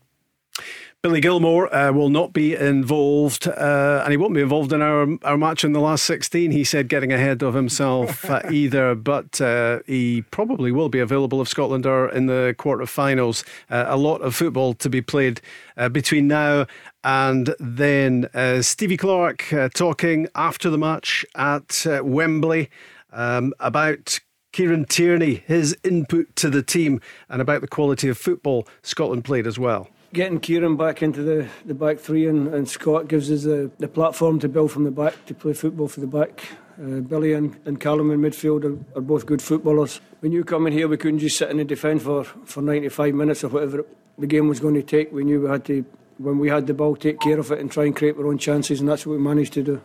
F: Billy Gilmour uh, will not be involved, uh, and he won't be involved in our our match in the last 16. He said getting ahead of himself uh, either, but uh, he probably will be available if Scotland are in the quarterfinals. Uh, a lot of football to be played uh, between now and then. Stevie Clarke talking after the match at Wembley um, about Kieran Tierney, his input to the team, and about the quality of football Scotland played as well
K: getting Kieran back into the, the back three and, and Scott gives us the, the platform to build from the back, to play football for the back. Uh, Billy and, and Callum in midfield are, are, both good footballers. When you come in here, we couldn't just sit in the defence for, for 95 minutes or whatever the game was going to take. We knew we had to, when we had the ball, take care of it and try and create our own chances, and that's what we managed to do.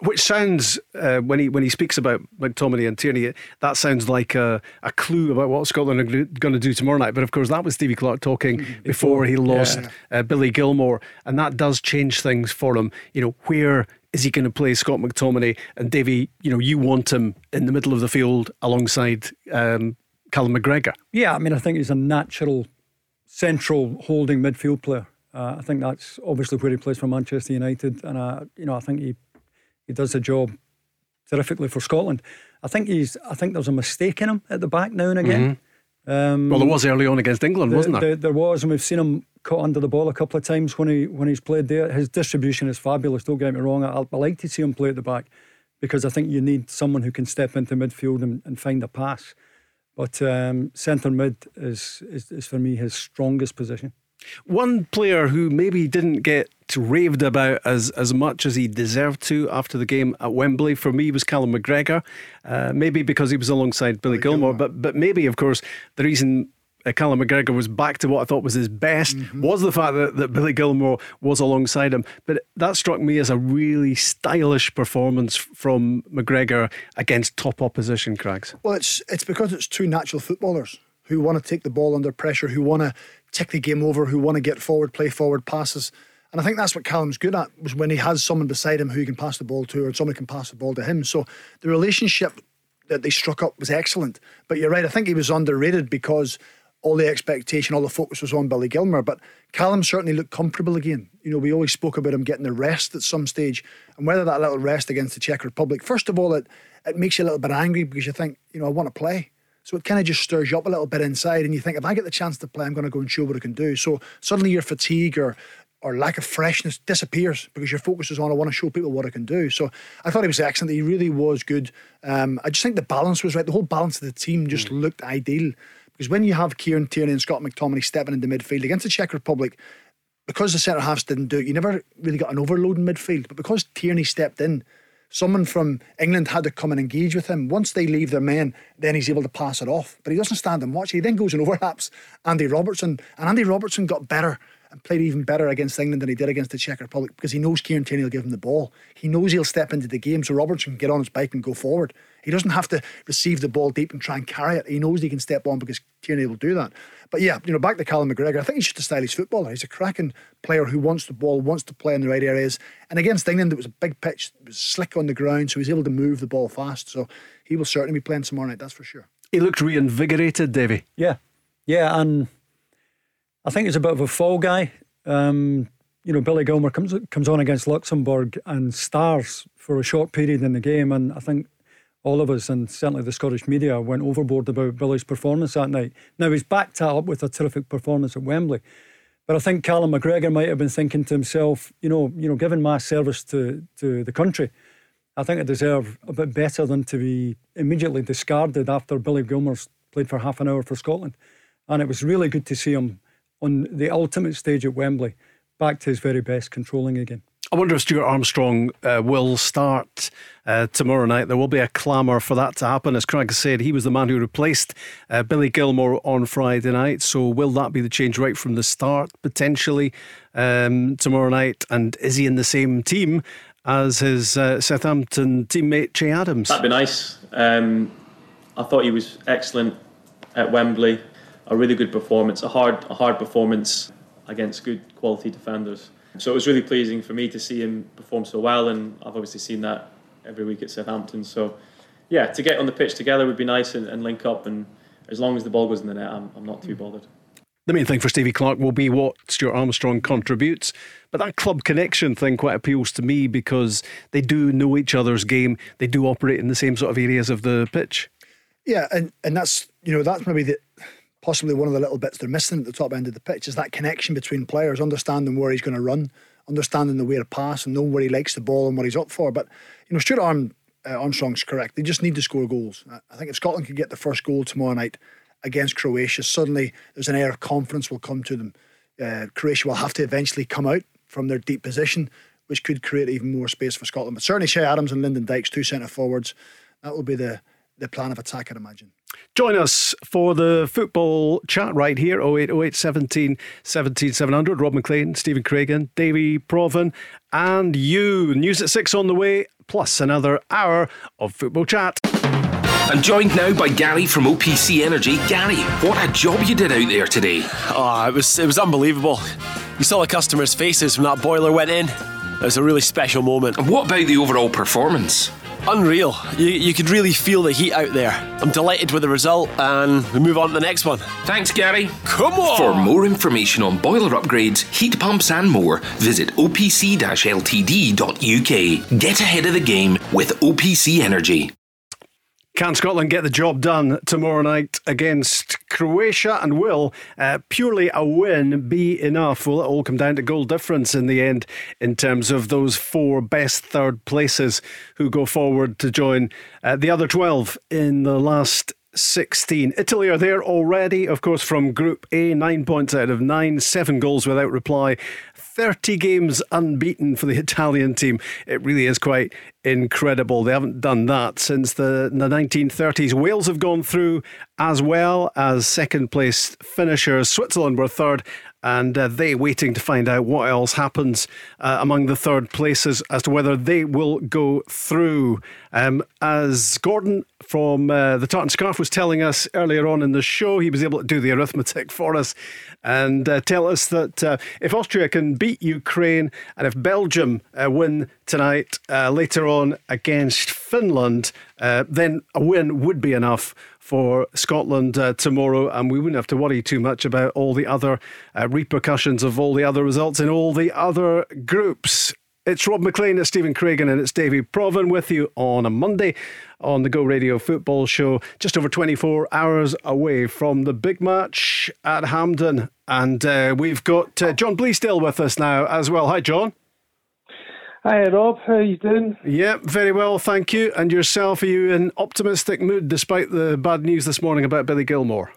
F: Which sounds, uh, when he when he speaks about McTominay and Tierney, that sounds like a, a clue about what Scotland are going to do tomorrow night. But of course, that was Stevie Clarke talking before, before he lost yeah. uh, Billy Gilmour, and that does change things for him. You know, where is he going to play Scott McTominay and Davy? You know, you want him in the middle of the field alongside um, Callum McGregor.
G: Yeah, I mean, I think he's a natural central holding midfield player. Uh, I think that's obviously where he plays for Manchester United, and uh, you know, I think he he does the job terrifically for Scotland. I think he's. I think there's a mistake in him at the back now and again.
F: Mm-hmm. Um, well, there was early on against England,
G: the,
F: wasn't there?
G: The, there was, and we've seen him caught under the ball a couple of times when he when he's played there. His distribution is fabulous. Don't get me wrong. I, I like to see him play at the back because I think you need someone who can step into midfield and, and find a pass. But um, centre mid is, is is for me his strongest position.
F: One player who maybe didn't get raved about as, as much as he deserved to after the game at Wembley for me it was Callum McGregor. Uh, maybe because he was alongside Billy, Billy Gilmour, but but maybe of course the reason uh, Callum McGregor was back to what I thought was his best mm-hmm. was the fact that, that Billy Gilmour was alongside him. But that struck me as a really stylish performance from McGregor against top opposition, Craigs.
H: Well, it's it's because it's two natural footballers who want to take the ball under pressure, who want to tick the game over, who want to get forward, play forward passes. And I think that's what Callum's good at was when he has someone beside him who he can pass the ball to, or someone can pass the ball to him. So the relationship that they struck up was excellent. But you're right, I think he was underrated because all the expectation, all the focus was on Billy Gilmour. But Callum certainly looked comfortable again. You know, we always spoke about him getting the rest at some stage, and whether that little rest against the Czech Republic, first of all, it it makes you a little bit angry because you think, you know, I want to play. So it kind of just stirs you up a little bit inside, and you think, if I get the chance to play, I'm going to go and show what I can do. So suddenly your fatigue or or lack of freshness disappears because your focus is on I want to show people what I can do. So I thought he was excellent. He really was good. Um, I just think the balance was right. The whole balance of the team just mm. looked ideal because when you have Kieran Tierney and Scott McTominay stepping into midfield against the Czech Republic, because the centre halves didn't do it, you never really got an overload in midfield. But because Tierney stepped in, Someone from England had to come and engage with him. Once they leave their men, then he's able to pass it off. But he doesn't stand and watch. He then goes and overlaps Andy Robertson. And Andy Robertson got better and played even better against England than he did against the Czech Republic because he knows Kieran Tierney will give him the ball. He knows he'll step into the game so Robertson can get on his bike and go forward. He doesn't have to receive the ball deep and try and carry it. He knows he can step on because Tierney will do that. But yeah, you know, back to Callum McGregor, I think he's just a stylish footballer. He's a cracking player who wants the ball, wants to play in the right areas. And against England, it was a big pitch, it was slick on the ground, so he's able to move the ball fast. So he will certainly be playing tomorrow night, that's for sure.
F: He looked reinvigorated, Davy.
G: Yeah. Yeah, and I think he's a bit of a fall guy. Um, you know, Billy Gilmour comes comes on against Luxembourg and stars for a short period in the game, and I think all of us and certainly the Scottish media went overboard about Billy's performance that night. Now he's backed that up with a terrific performance at Wembley, but I think Callum McGregor might have been thinking to himself, you know, you know, given my service to to the country, I think I deserve a bit better than to be immediately discarded after Billy Gilmour's played for half an hour for Scotland, and it was really good to see him on the ultimate stage at Wembley, back to his very best, controlling again.
F: I wonder if Stuart Armstrong uh, will start uh, tomorrow night. There will be a clamour for that to happen. As Craig said, he was the man who replaced uh, Billy Gilmour on Friday night. So, will that be the change right from the start, potentially, um, tomorrow night? And is he in the same team as his uh, Southampton teammate, Che Adams?
M: That'd be nice. Um, I thought he was excellent at Wembley. A really good performance, a hard, a hard performance against good quality defenders. So it was really pleasing for me to see him perform so well, and I've obviously seen that every week at Southampton. So, yeah, to get on the pitch together would be nice and, and link up. And as long as the ball goes in the net, I'm, I'm not too hmm. bothered.
F: The main thing for Stevie Clarke will be what Stuart Armstrong contributes. But that club connection thing quite appeals to me because they do know each other's game. They do operate in the same sort of areas of the pitch.
H: Yeah, and, and that's you know that's maybe the possibly one of the little bits they're missing at the top end of the pitch is that connection between players, understanding where he's going to run, understanding the way to pass, and knowing where he likes the ball and what he's up for. But you know, Stuart Arm, uh, Armstrong's correct. They just need to score goals. I think if Scotland could get the first goal tomorrow night against Croatia, suddenly there's an air of confidence will come to them. Uh, Croatia will have to eventually come out from their deep position, which could create even more space for Scotland. But certainly, Che Adams and Lyndon Dykes, two centre forwards, that will be the the plan of attack, I'd imagine.
F: Join us for the football chat right here 0808 17 17 700. Rob Maclean, Stephen Craigan, Davie Provan, and you. News at 6 on the way, plus another hour of football chat.
D: I'm joined now by Gary from OPC Energy. Gary, what a job you did out there today.
E: Oh, it was it was unbelievable. You saw the customers' faces when that boiler went in. It was a really special moment.
D: And what about the overall performance?
E: Unreal. You, you could really feel the heat out there. I'm delighted with the result, and we move on to the next one.
D: Thanks, Gary.
E: Come on!
D: For more information on boiler upgrades, heat pumps, and more, visit opc ltd.uk. Get ahead of the game with OPC Energy.
F: Can Scotland get the job done tomorrow night against Croatia? And will uh, purely a win be enough? Will it all come down to goal difference in the end in terms of those four best third places who go forward to join uh, the other 12 in the last 16. Italy are there already, of course, from Group A, nine points out of nine, seven goals without reply. 30 games unbeaten for the Italian team. It really is quite incredible. They haven't done that since the, the 1930s. Wales have gone through as well as second place finishers. Switzerland were third and uh, they waiting to find out what else happens uh, among the third places as to whether they will go through. Um, as Gordon from uh, the Tartan Scarf was telling us earlier on in the show, he was able to do the arithmetic for us and uh, tell us that uh, if Austria can beat Ukraine and if Belgium uh, win tonight later on against Finland, then a win would be enough for Scotland uh, tomorrow, and we wouldn't have to worry too much about all the other uh, repercussions of all the other results in all the other groups. It's Rob Maclean, it's Stephen Craigan, and it's Davie Provan with you on a Monday on the Go Radio Football Show, just over 24 hours away from the big match at Hampden. And uh, we've got uh, John Bleasdale with us now as well. Hi, John.
N: Hi Rob, how are you doing?
F: Yeah, very well, thank you. And yourself, are you in optimistic mood despite the bad news this morning about Billy Gilmour?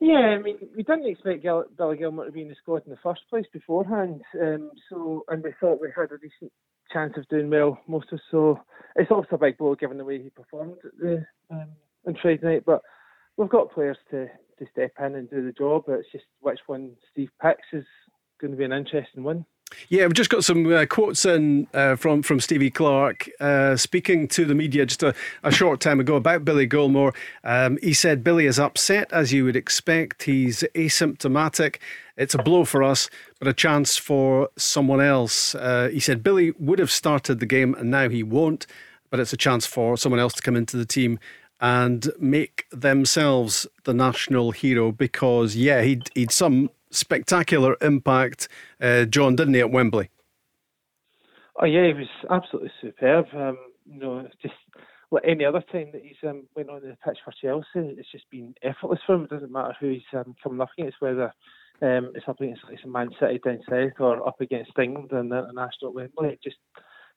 N: Yeah, I mean, we didn't expect Gil- Billy Gilmour to be in the squad in the first place beforehand. Um, so, and we thought we had a decent chance of doing well, most of. So, it's obviously a big blow given the way he performed the, um, on Friday night. But we've got players to, to step in and do the job. It's just which one Steve picks is going to be an interesting one.
F: Yeah, we've just got some uh, quotes in uh, from from Stevie Clarke uh, speaking to the media just a, a, short time ago about Billy Gilmour. Um, he said Billy is upset as you would expect. He's asymptomatic. It's a blow for us, but a chance for someone else. Uh, he said Billy would have started the game and now he won't, but it's a chance for someone else to come into the team and make themselves the national hero because yeah he'd he'd some spectacular impact, uh, John, didn't he, at Wembley?
N: Oh yeah, he was absolutely superb. Um, you know, just like any other time that he's um, went on the pitch for Chelsea, it's just been effortless for him. It doesn't matter who he's um, coming up against, whether um, it's up against like Man City down south or up against England and the international Wembley. It just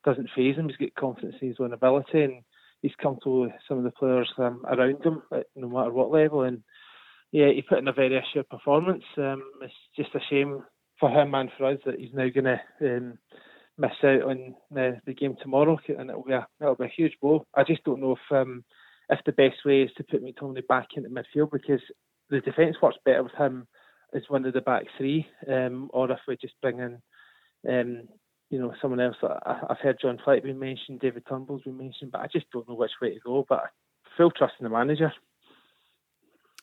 N: doesn't phase him. He's got confidence in his own ability, and he's comfortable with some of the players um, around him, no matter what level. And yeah, he put in a very assured performance. Um, it's just a shame for him and for us that he's now going to um, miss out on the, the game tomorrow, and it'll be a it'll be a huge blow. I just don't know if um, if the best way is to put McTominay back into midfield because the defence works better with him as one of the back three, um, or if we just bring in, um, you know, someone else. I, I've heard John Fleck being mentioned, David Turnbull's been mentioned, but I just don't know which way to go. But full trust in the manager.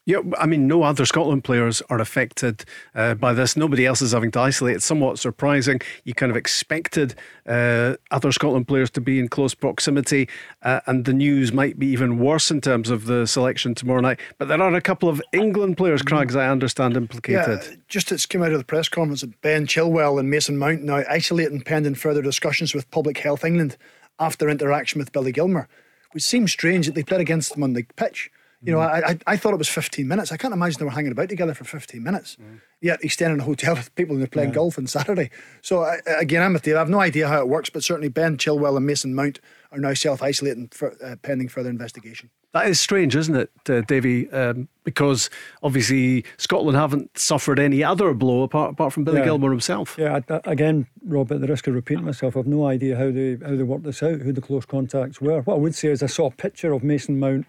F: Yeah, I mean, no other Scotland players are affected uh, by this. Nobody else is having to isolate. It's somewhat surprising. You kind of expected uh, other Scotland players to be in close proximity, uh, and the news might be even worse in terms of the selection tomorrow night. But there are a couple of England players, Craigs, I understand, implicated.
H: Yeah, just it's come out of the press conference that Ben Chilwell and Mason Mount now isolating pending further discussions with Public Health England after interaction with Billy Gilmour, which seems strange that they played against them on the pitch. You know, I, I, I thought it was 15 minutes. I can't imagine they were hanging about together for 15 minutes. Mm. Yet he's staying in a hotel with people and they're playing yeah. golf on Saturday. So uh, again, I'm with you. I have no idea how it works, but certainly Ben Chilwell and Mason Mount are now self-isolating uh, pending further investigation.
F: That is strange, isn't it, uh, Davy? Um, because obviously Scotland haven't suffered any other blow apart apart from Billy
G: yeah.
F: Gilmour himself.
G: Yeah, again, Rob, at the risk of repeating myself, I've no idea how they how they worked this out, who the close contacts were. What I would say is I saw a picture of Mason Mount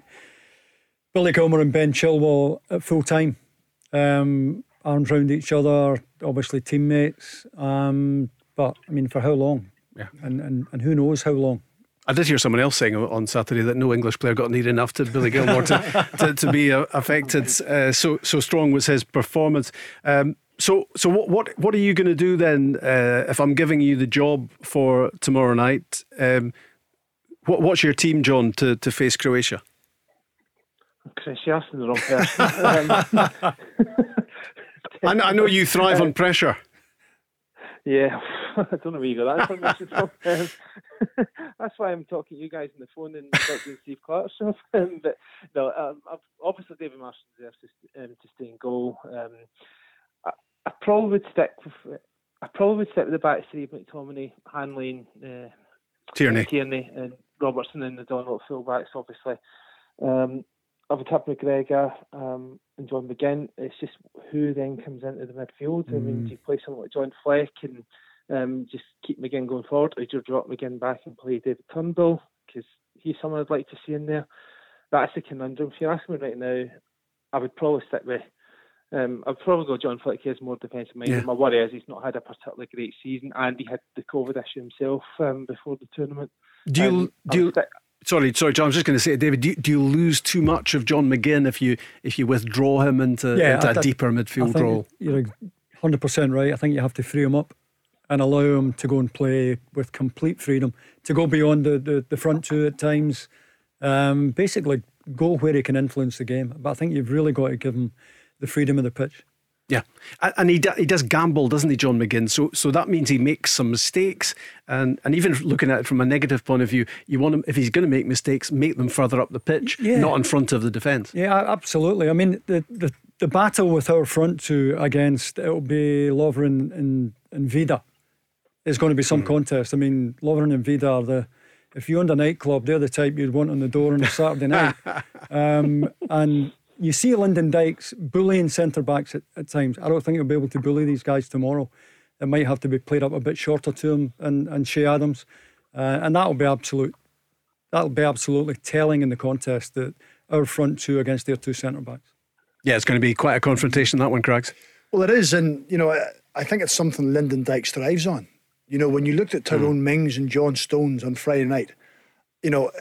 G: Billy Gilmour and Ben Chilwell at full time, um, arms round each other, obviously teammates. Um, but I mean, for how long?
F: Yeah.
G: And, and, and who knows how long?
F: I did hear someone else saying on Saturday that no English player got near enough to Billy Gilmour to, to, to, be uh, affected. Uh, so so strong was his performance. Um, so so what what what are you going to do then uh, if I'm giving you the job for tomorrow night? Um, what, what's your team, John, to, to face Croatia?
N: Chris, you're asking the wrong person.
F: I, know, I know you thrive on pressure.
N: Yeah, I don't know where you got that information from. Um, that's why I'm talking to you guys on the phone and not doing Steve Clarke's stuff. Um, but no, um, obviously David Marshall deserves to, um, to stay in goal. Um, I, I, probably would stick with. I probably would stick with the back three: McTominay, Hanley, uh,
F: Tierney,
N: Tierney, and Robertson in the Donald fullbacks. Obviously, of a type McGregor um, and John McGinn. It's just who then comes into the midfield. Mm. I mean, mm. do you play someone like John Fleck and um, just keep McGinn going forward, or do you drop McGinn back and play David Turnbull? Because he's someone I'd like to see in there. That's the conundrum. If you ask me right now, I would probably stick with. Um, I'd probably go John Fleck. He has more defensive mind. Yeah. My worry is he's not had a particularly great season, and he had the COVID issue himself um, before the tournament.
F: Do you um, do you, stick, Sorry, sorry, John. I was just going to say, David, do you, do you, lose too much of John McGinn if you if you withdraw him into, yeah, into a deeper midfield role?
G: You're hundred percent right. I think you have to free him up and allow him to go and play with complete freedom to go beyond the, the, the front two at times. Um, basically, go where he can influence the game. But I think you've really got to give him the freedom of the pitch.
F: Yeah, and he he does gamble, doesn't he, John McGinn? So so that means he makes some mistakes, and and even looking at it from a negative point of view, you want him if he's going to make mistakes, make them further up the pitch, yeah. not in front of the defence.
G: Yeah, absolutely. I mean the the. The battle with our front two against it'll be Lovren and, and Vida is going to be some mm. contest. I mean, Lovren and Vida are the if you owned a nightclub, they're the type you'd want on the door on a Saturday night. Um, and you see Lyndon Dykes bullying centre backs at, at, times. I don't think he'll be able to bully these guys tomorrow. It might have to be played up a bit shorter to him and, and Che Adams. Uh, and that'll be absolute that'll be absolutely telling in the contest that our front two against their two centre backs.
F: Yeah, it's going to be quite a confrontation that one, Craigs.
H: Well, it is, and you know, I, I think it's something Lyndon Dykes thrives on. You know, when you looked at Tyrone mm. Mings and John Stones on Friday night, you know,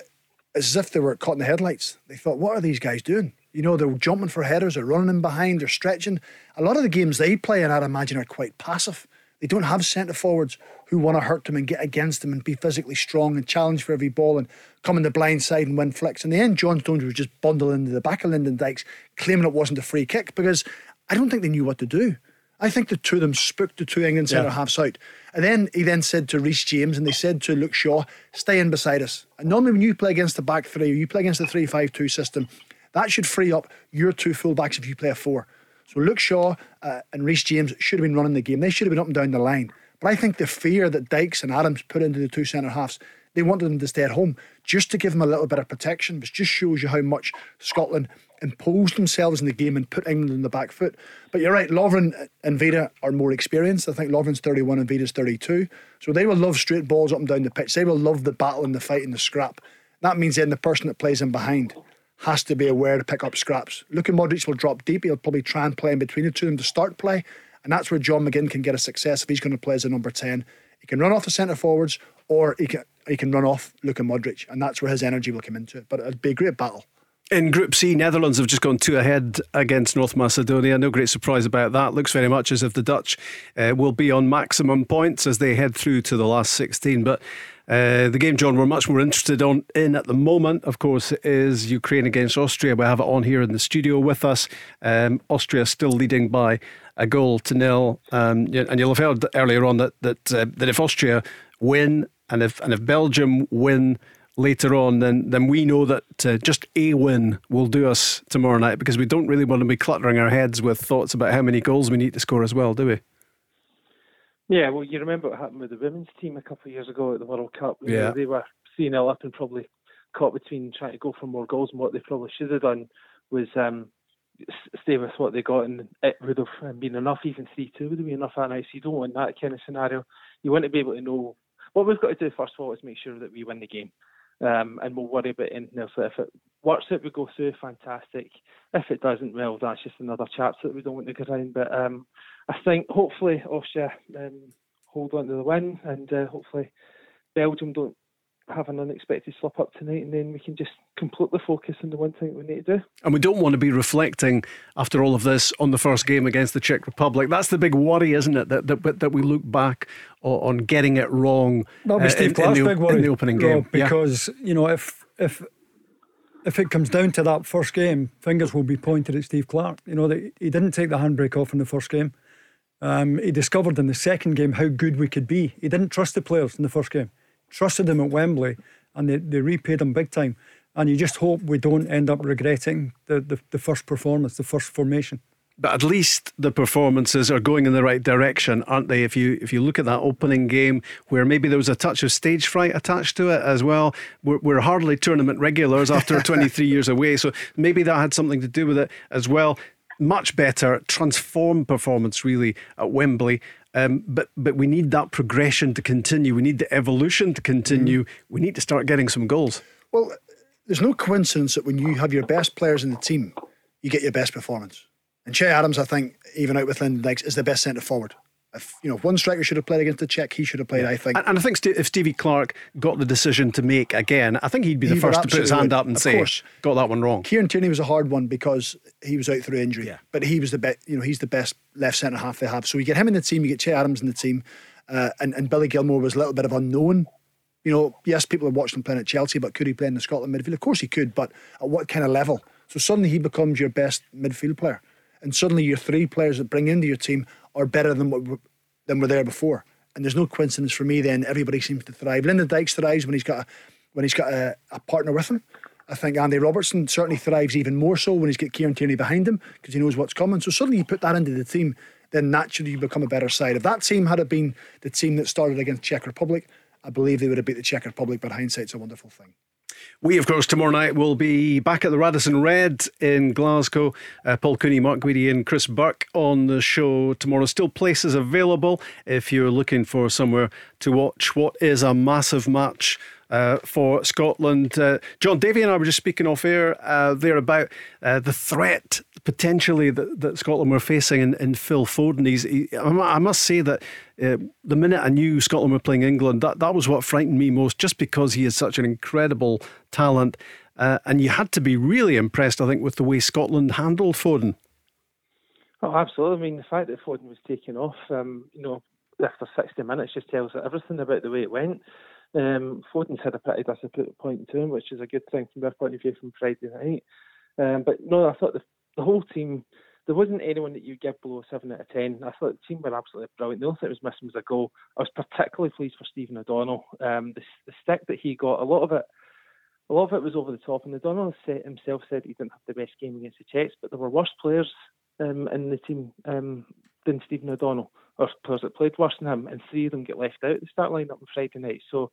H: it's as if they were caught in the headlights. They thought, what are these guys doing? You know, they're jumping for headers, they're running in behind, they're stretching. A lot of the games they play in, I'd imagine, are quite passive. They don't have centre forwards who want to hurt them and get against them and be physically strong and challenge for every ball and come in the blind side and win flicks. In the end, John Stones was just bundled into the back of Lyndon Dykes, claiming it wasn't a free kick because I don't think they knew what to do. I think the two of them spooked the two England centre yeah. halves out. And then he then said to Reece James and they said to Luke Shaw, stay in beside us. And normally when you play against the back three, you play against the 3 5 2 system, that should free up your two fullbacks if you play a four. So Luke Shaw uh, and Reece James should have been running the game. They should have been up and down the line. But I think the fear that Dykes and Adams put into the two centre halves, They wanted them to stay at home just to give them a little bit of protection, which just shows you how much Scotland imposed themselves in the game and put England in the back foot. But you're right, Lovren and Vida are more experienced. I think Lovren's 31 and Vida's 32. So they will love straight balls up and down the pitch. They will love the battle and the fight and the scrap. That means then the person that plays in behind has to be aware to pick up scraps. Luka Modric will drop deep. He'll probably try and play in between the two of them to start play. And that's where John McGinn can get a success if he's going to play as a number 10. He can run off the centre forwards or he can, he can run off Luka Modric. And that's where his energy will come into it. But it'd be a great battle.
F: In Group C, Netherlands have just gone two ahead against North Macedonia. No great surprise about that. Looks very much as if the Dutch uh, will be on maximum points as they head through to the last 16. But uh, the game, John, we're much more interested on in at the moment, of course, is Ukraine against Austria. We have it on here in the studio with us. Um, Austria still leading by a goal to nil, um, and you'll have heard earlier on that that uh, that if Austria win and if and if Belgium win later on, then then we know that uh, just a win will do us tomorrow night because we don't really want to be cluttering our heads with thoughts about how many goals we need to score as well, do we?
N: Yeah, well, you remember what happened with the women's team a couple of years ago at the World Cup.
F: Yeah.
N: They were 3 0 up and probably caught between trying to go for more goals and what they probably should have done was um, stay with what they got and it would have been enough. Even 3 2 would have been enough that night. So you don't want that kind of scenario. You want to be able to know what we've got to do first of all is make sure that we win the game. Um, and we'll worry about anything else. So if it works out, we go through, fantastic. If it doesn't, well, that's just another chapter that we don't want to go down. But um, I think hopefully Austria um, hold on to the win, and uh, hopefully Belgium don't have an unexpected slip up tonight, and then we can just completely focus on the one thing we need to do.
F: And we don't want to be reflecting after all of this on the first game against the Czech Republic. That's the big worry, isn't it? That that, that we look back on getting it wrong.
G: That'll be
F: uh,
G: Steve
F: in,
G: Clarke's
F: in the,
G: big worry
F: in the opening game,
G: Rob, because you know if if if it comes down to that first game, fingers will be pointed at Steve Clarke. You know that he didn't take the handbrake off in the first game. Um, he discovered in the second game how good we could be. He didn't trust the players in the first game, trusted them at Wembley, and they, they repaid him big time. And you just hope we don't end up regretting the, the, the first performance, the first formation.
F: But at least the performances are going in the right direction, aren't they? If you if you look at that opening game where maybe there was a touch of stage fright attached to it as well, we're, we're hardly tournament regulars after 23 years away, so maybe that had something to do with it as well. Much better, transformed performance really at Wembley. Um, but but we need that progression to continue. We need the evolution to continue. We need to start getting some goals.
H: Well, there's no coincidence that when you have your best players in the team, you get your best performance. And Che Adams, I think, even out with Lyndon Dykes, is the best centre forward. If you know, if one striker should have played against the Czech, he should have played. I think.
F: And, and I think Ste- if Stevie Clarke got the decision to make again, I think he'd be the
H: He
F: first to put his hand up and
H: Of
F: say,
H: course.
F: "Got that one wrong."
H: Kieran Tierney was a hard one because he was out through injury. Yeah. But he was the best. You know, he's the best left centre half they have. So you get him in the team. You get Che Adams in the team, uh, and and Billy Gilmour was a little bit of unknown. You know, yes, people have watched him playing at Chelsea, but could he play in the Scotland midfield? Of course he could, but at what kind of level? So suddenly he becomes your best midfield player, and suddenly your three players that bring into your team are better than what than were there before. And there's no coincidence for me. Then everybody seems to thrive. Lyndon Dykes thrives when he's got a, when he's got a, a partner with him. I think Andy Robertson certainly thrives even more so when he's got Kieran Tierney behind him because he knows what's coming. So suddenly you put that into the team, then naturally you become a better side. If that team had been the team that started against Czech Republic, I believe they would have beat the Czech Republic. But hindsight's a wonderful thing.
F: We, of course, tomorrow night will be back at the Radisson Red in Glasgow. Uh, Paul Cooney, Mark Guidi, and Chris Burke on the show tomorrow. Still places available if you're looking for somewhere to watch what is a massive match. Uh, for Scotland, uh, John Davy and I were just speaking off air uh, there about uh, the threat potentially that, that Scotland were facing in, in Phil Foden. He's, he, I must say that uh, the minute I knew Scotland were playing England, that, that was what frightened me most, just because he is such an incredible talent. Uh, and you had to be really impressed, I think, with the way Scotland handled Foden.
N: Oh, absolutely. I mean, the fact that Foden was taken off, um, you know, after 60 minutes just tells everything about the way it went. Um, Foden's had a pretty disappointing turn, which is a good thing from their point of view from Friday night. Um, but no, I thought the, the whole team, there wasn't anyone that you'd give below a 7 out of 10. I thought the team were absolutely brilliant. The only thing that was missing was a goal. I was particularly pleased for Stephen O'Donnell. Um, the, the stick that he got, a lot of it a lot of it was over the top, and O'Donnell himself said he didn't have the best game against the Czechs, but there were worse players um, in the team um, than Stephen O'Donnell, or players that played worse than him, and three of them get left out at the start lineup on Friday night. So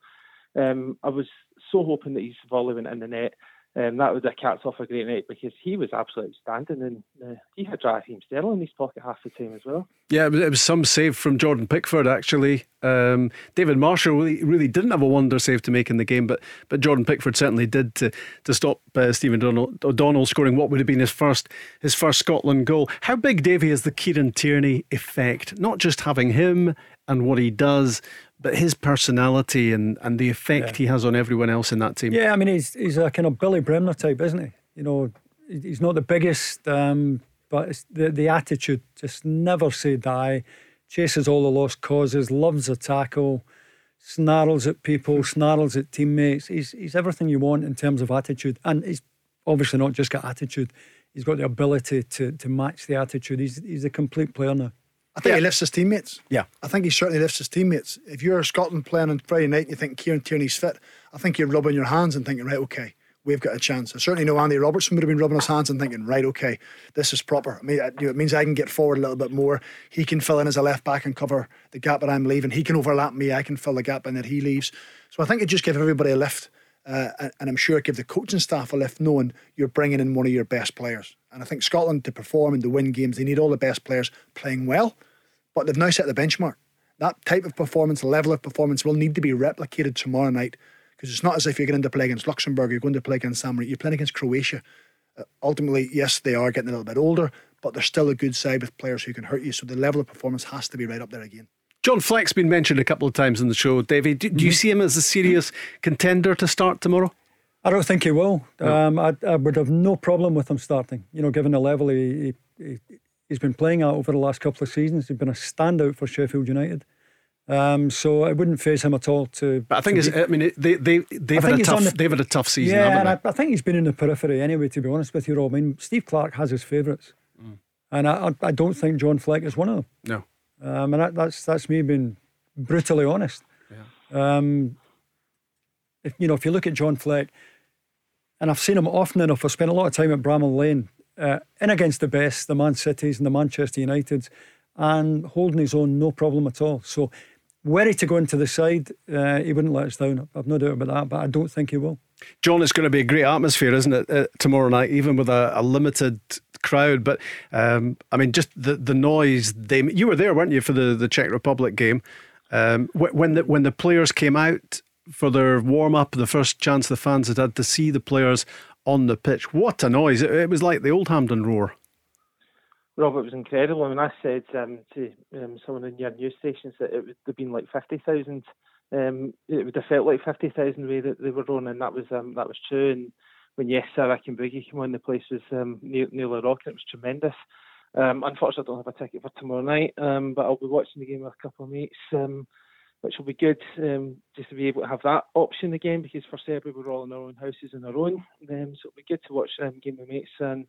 N: Um, I was so hoping that his volley went in the net. Um, that would have capped off a great night because he was absolutely outstanding and uh, he had Raheem Sterling in his pocket half the time as well.
F: Yeah, it was, some save from Jordan Pickford actually. Um, David Marshall really, really didn't have a wonder save to make in the game, but but Jordan Pickford certainly did to to stop uh, Stephen O'Donnell scoring what would have been his first his first Scotland goal. How big, Davy, is the Kieran Tierney effect? Not just having him and what he does, but his personality and, and the effect yeah. he has on everyone else in that team.
G: Yeah, I mean, he's he's a kind of Billy Bremner type, isn't he? You know, he's not the biggest, um, but the the attitude just never say die, chases all the lost causes, loves a tackle, snarls at people, snarls at teammates. He's he's everything you want in terms of attitude, and he's obviously not just got attitude. He's got the ability to to match the attitude. He's he's a complete player now.
H: I think yeah. he lifts his teammates.
F: Yeah.
H: I think he certainly lifts his teammates. If you're Scotland playing on Friday night and you think Kieran Tierney's fit, I think you're rubbing your hands and thinking, right, okay, we've got a chance. I certainly know Andy Robertson would have been rubbing his hands and thinking, right, okay, this is proper. I mean, it means I can get forward a little bit more. He can fill in as a left back and cover the gap that I'm leaving. He can overlap me. I can fill the gap in that he leaves. So I think it just gives everybody a lift. Uh, and I'm sure it give the coaching staff a lift knowing you're bringing in one of your best players. And I think Scotland to perform and to win games, they need all the best players playing well. But they've now set the benchmark. That type of performance, level of performance, will need to be replicated tomorrow night because it's not as if you're going to play against Luxembourg, you're going to play against Samoa, you're playing against Croatia. Uh, ultimately, yes, they are getting a little bit older, but they're still a good side with players who can hurt you. So the level of performance has to be right up there again.
F: John Fleck's been mentioned a couple of times in the show. David, do, do you mm-hmm. see him as a serious contender to start tomorrow?
G: I don't think he will. No. Um, I, I, would have no problem with him starting. You know, given the level he, he, he's been playing at over the last couple of seasons. He's been a standout for Sheffield United. Um, so it wouldn't phase him at all to.
F: But I think
G: it's,
F: I mean they they they've had a tough the, they've had a tough season.
G: Yeah,
F: and
G: I, I, think he's been in the periphery anyway. To be honest with you, Rob. I mean, Steve Clarke has his favourites, mm. and I, I don't think John Fleck is one of them.
F: No,
G: um, and that, that's that's me being brutally honest. Yeah. Um, if you know, if you look at John Fleck, and I've seen him often enough. I spent a lot of time at Bramall Lane uh, in against the best, the Man Cities and the Manchester Uniteds, and holding his own, no problem at all. So, wary to go into the side, uh, he wouldn't let us down. I've no doubt about that, but I don't think he will.
F: John, it's going to be a great atmosphere, isn't it, uh, tomorrow night, even with a, a limited crowd. But um, I mean, just the the noise. They you were there, weren't you, for the, the Czech Republic game? Um, when the when the players came out for their warm up, the first chance the fans had had to see the players on the pitch. What a noise! It, it was like the old Hampden roar.
N: Rob, it was incredible. I mean, I said um, to um, someone in your news stations that it would have been like fifty thousand. Um, it would have felt like fifty thousand way that they were running. that was um, that was true. And when Yes Sir I Can Boogie came on, the place was um, nearly rocking. It was tremendous. Um, unfortunately, I don't have a ticket for tomorrow night, um, but I'll be watching the game with a couple of mates. Um, which will be good um, just to be able to have that option again because for Serbia we're all in our own houses and our own. Um, so it'll be good to watch um, game with mates and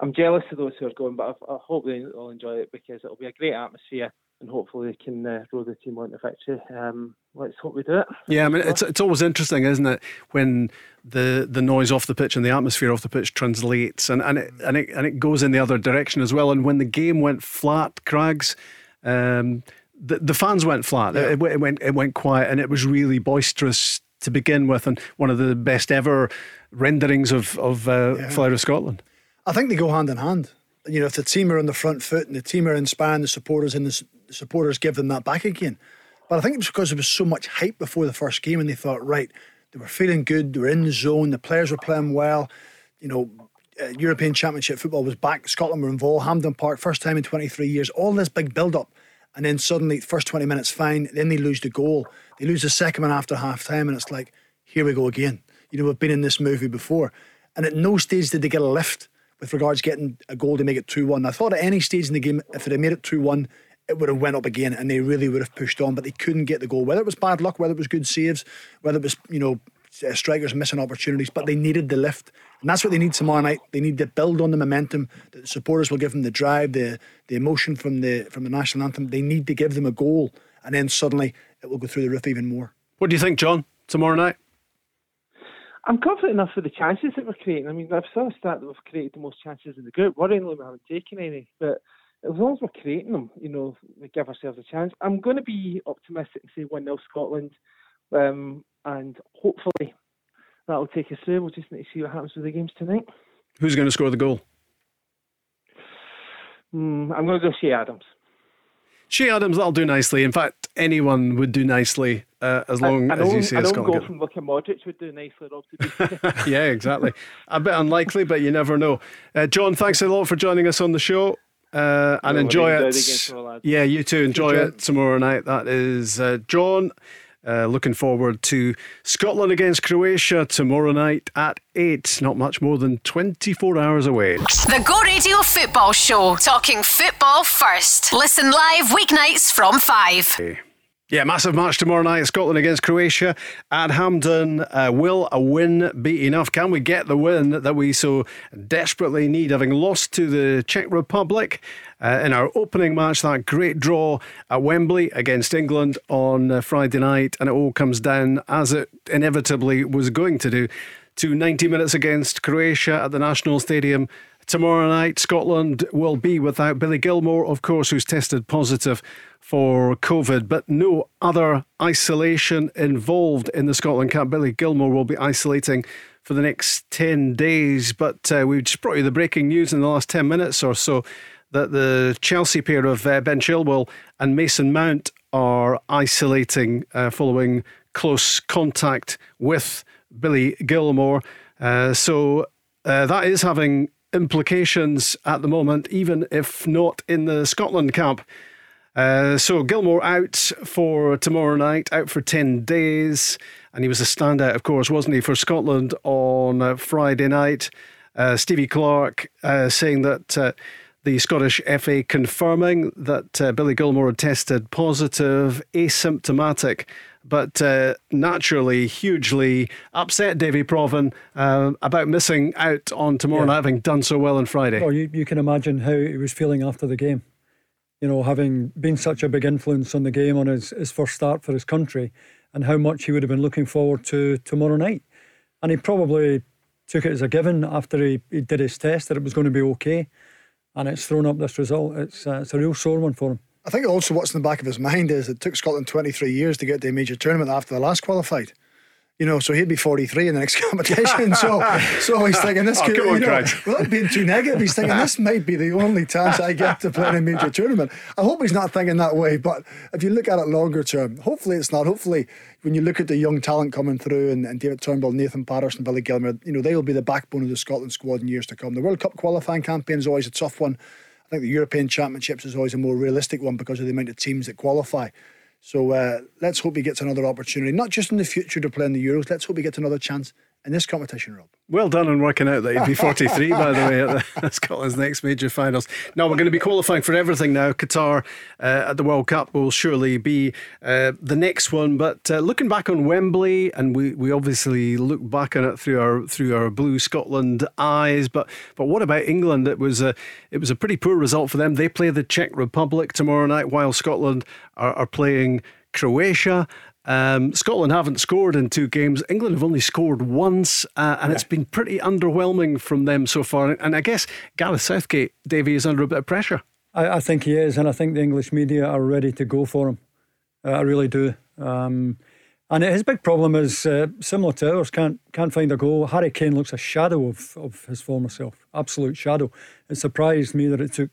N: I'm jealous of those who are going, but I, I hope they all enjoy it because it'll be a great atmosphere and hopefully they can uh, row the team on to victory. Um, let's hope we do it.
F: Yeah, I mean it's it's always interesting, isn't it, when the the noise off the pitch and the atmosphere off the pitch translates and and it and it and it goes in the other direction as well. And when the game went flat, Crags. Um, the, the fans went flat. Yeah. It, it, went it went quiet, and it was really boisterous to begin with, and one of the best ever renderings of of uh, yeah. Flower of Scotland.
H: I think they go hand in hand. You know, if the team are on the front foot and the team are inspiring the supporters, and the, the supporters give them that back again. But I think it was because there was so much hype before the first game, and they thought, right, they were feeling good, they were in the zone, the players were playing well. You know, uh, European Championship football was back. Scotland were involved. Hampden Park, first time in 23 years. All this big build up and then suddenly first 20 minutes fine then they lose the goal. They lose the second one after half time and it's like here we go again. You know we've been in this movie before. And at no stage did they get a lift with regards getting a goal to make it 2-1 I thought at any stage in the game if it had made it 2-1 it would have went up again and they really would have pushed on but they couldn't get the goal. Whether it was bad luck whether it was good saves whether it was you know strikers missing opportunities but they needed the lift and that's what they need tomorrow night. They need to build on the momentum that the supporters will give them the drive, the the emotion from the from the national anthem. They need to give them a goal, and then suddenly it will go through the roof even more.
F: What do you think, John? Tomorrow night.
N: I'm confident enough for the chances that we're creating. I mean, I've saw a stat that we've created the most chances in the group. Worryingly, we haven't taken any, but as long as we're creating them, you know, we give ourselves a chance. I'm going to be optimistic and say 1 0 Scotland. Um, and hopefully that'll take us through. We'll just need to see what happens with the games tonight.
F: Who's going to score the goal?
N: Mm, I'm going to go Che Adams.
F: Che Adams, that'll do nicely. In fact, anyone would do nicely uh, as long
N: I
F: as you say
N: I
F: it's
N: don't go from Luka Modric would do nicely, Rob. To be
F: yeah, exactly. A bit unlikely, but you never know. Uh, John, thanks a lot for joining us on the show. Uh, and
N: No,
F: enjoy it.
N: tomorrow.
F: Yeah, you too. Enjoy
N: Enjoy
F: it tomorrow night. That is uh, John. Uh, looking forward to Scotland against Croatia tomorrow night at 8. Not much more than 24 hours away.
A: The Go Radio Football Show, talking football first. Listen live weeknights from 5.
F: Yeah, massive match tomorrow night. Scotland against Croatia at Hampden. Uh, will a win be enough? Can we get the win that we so desperately need, having lost to the Czech Republic uh, in our opening match? That great draw at Wembley against England on uh, Friday night, and it all comes down as it inevitably was going to do to 90 minutes against Croatia at the National Stadium. Tomorrow night, Scotland will be without Billy Gilmour, of course, who's tested positive for COVID, but no other isolation involved in the Scotland camp. Billy Gilmour will be isolating for the next 10 days, but uh, we've just brought you the breaking news in the last 10 minutes or so that the Chelsea pair of uh, Ben Chilwell and Mason Mount are isolating uh, following close contact with Billy Gilmour. Uh, so uh, that is having implications at the moment, even if not in the Scotland camp. Uh, so Gilmour out for tomorrow night, out for 10 days. And he was a standout, of course, wasn't he, for Scotland on uh, Friday night. Uh, Stevie Clarke uh, saying that uh, the Scottish FA confirming that Billy Gilmour had tested positive, asymptomatic, but uh, naturally hugely upset Davie Provan uh, about missing out on tomorrow
G: Yeah.
F: night, having done so well on Friday.
G: Well, you, you can imagine how he was feeling after the game. You know, having been such a big influence on the game on his, his first start for his country, and how much he would have been looking forward to tomorrow night. And he probably took it as a given after he, he did his test that it was going to be okay. And it's thrown up this result. It's, uh, it's a real sore one for him.
H: I think also what's in the back of his mind is it took Scotland 23 years to get to a major tournament after the last qualified. You know, so he'd be 43 in the next competition. so, so he's thinking this
F: Oh,
H: could, you
F: on,
H: know, without being too negative, he's thinking this might be the only chance I get to play in a major tournament. I hope he's not thinking that way, but if you look at it longer term, hopefully it's not. Hopefully, when you look at the young talent coming through and, and David Turnbull, Nathan Patterson, Billy Gilmour, you know, they will be the backbone of the Scotland squad in years to come. The World Cup qualifying campaign is always a tough one. I think the European Championships is always a more realistic one because of the amount of teams that qualify. So uh, let's hope he gets another opportunity, not just in the future to play in the Euros. Let's hope he gets another chance in this competition, Rob.
F: Well done on working out that he'd be 43, by the way, at the, Scotland's next major finals. Now, we're going to be qualifying for everything now. Qatar uh, at the World Cup will surely be uh, the next one. But uh, looking back on Wembley, and we, we obviously look back on it through our through our blue Scotland eyes. But but what about England? It was a it was a pretty poor result for them. They play the Czech Republic tomorrow night, while Scotland are, are playing Croatia. Um, Scotland haven't scored in two games. England have only scored once, uh, and it's been pretty underwhelming from them so far. And I guess Gareth Southgate, Davy, is under a bit of pressure.
G: I, I think he is, and I think the English media are ready to go for him. Uh, I really do. Um, and his big problem is uh, similar to ours. Can't can't find a goal. Harry Kane looks a shadow of, of his former self. Absolute shadow. It surprised me that it took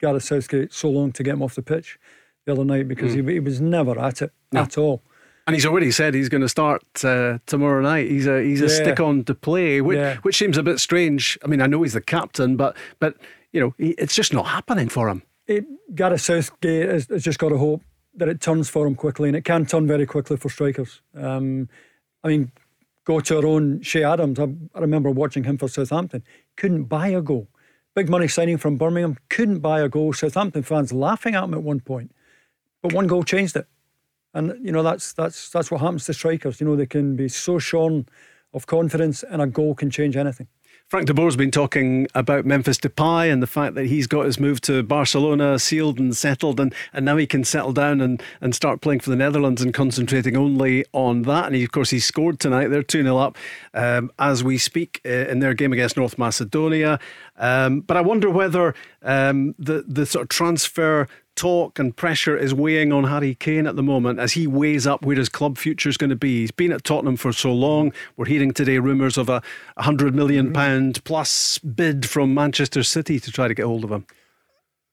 G: Gareth Southgate so long to get him off the pitch the other night because
F: Mm.
G: he, he was never at it at all.
F: And he's already said he's going to start uh, tomorrow night. He's a he's a
G: Yeah.
F: stick on to play, which,
G: Yeah.
F: which seems a bit strange. I mean, I know he's the captain, but but you know, he, it's just not happening for him.
G: it, Gareth Southgate has, has just got to hope that it turns for him quickly, and it can turn very quickly for strikers. Um, I mean, go to our own Che Adams. I, I remember watching him for Southampton. Couldn't buy a goal. Big money signing from Birmingham. Couldn't buy a goal. Southampton fans laughing at him at one point, but one goal changed it. And you know that's that's that's what happens to strikers. You know they can be so shorn of confidence, and a goal can change anything.
F: Frank de Boer's been talking about Memphis Depay and the fact that he's got his move to Barcelona sealed and settled, and, and now he can settle down and, and start playing for the Netherlands and concentrating only on that. And he, of course, he scored tonight. They're 2 0 up um, as we speak uh, in their game against North Macedonia. Um, but I wonder whether um, the, the sort of transfer talk and pressure is weighing on Harry Kane at the moment as he weighs up where his club future is going to be. He's been at Tottenham for so long. We're hearing today rumours of a hundred million
H: Mm-hmm.
F: plus bid from Manchester City to try to get hold of him.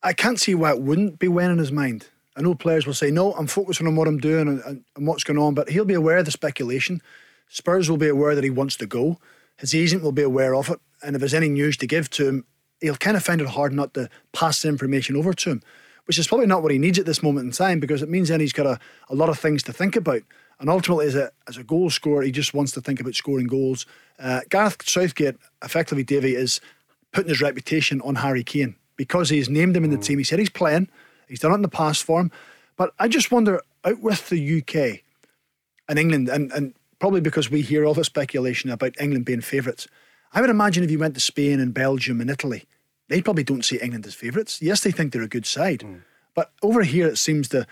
H: I can't see why it wouldn't be weighing in his mind. I know players will say, no, I'm focusing on what I'm doing and, and, and what's going on, but he'll be aware of the speculation. Spurs will be aware that he wants to go. His agent will be aware of it. And if there's any news to give to him, he'll kind of find it hard not to pass the information over to him, which is probably not what he needs at this moment in time because it means then he's got a, a lot of things to think about. And ultimately, as a, as a goal scorer, he just wants to think about scoring goals. Uh, Gareth Southgate, effectively, Davy, is putting his reputation on Harry Kane because he's named him in the team. He said he's playing, he's done it in the past for him. But I just wonder, out with the UK and England, and, and probably because we hear all the speculation about England being favourites, I would imagine if you went to Spain and Belgium and Italy, they probably don't see England as favourites. Yes, they think they're a good side. But over here, it seems to,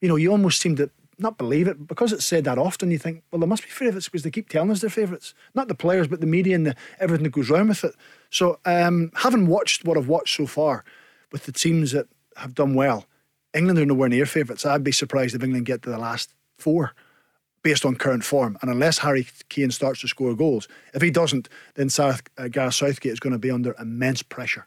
H: you know, you almost seem to not believe it because it's said that often. You think, well, there must be favourites because they keep telling us they're favourites. Not the players, but the media and the, everything that goes around with it. So, um, having watched what I've watched so far with the teams that have done well, England are nowhere near favourites. I'd be surprised if England get to the last four based on current form. And unless Harry Kane starts to score goals, if he doesn't, then South, uh, Gareth Southgate is going to be under immense pressure.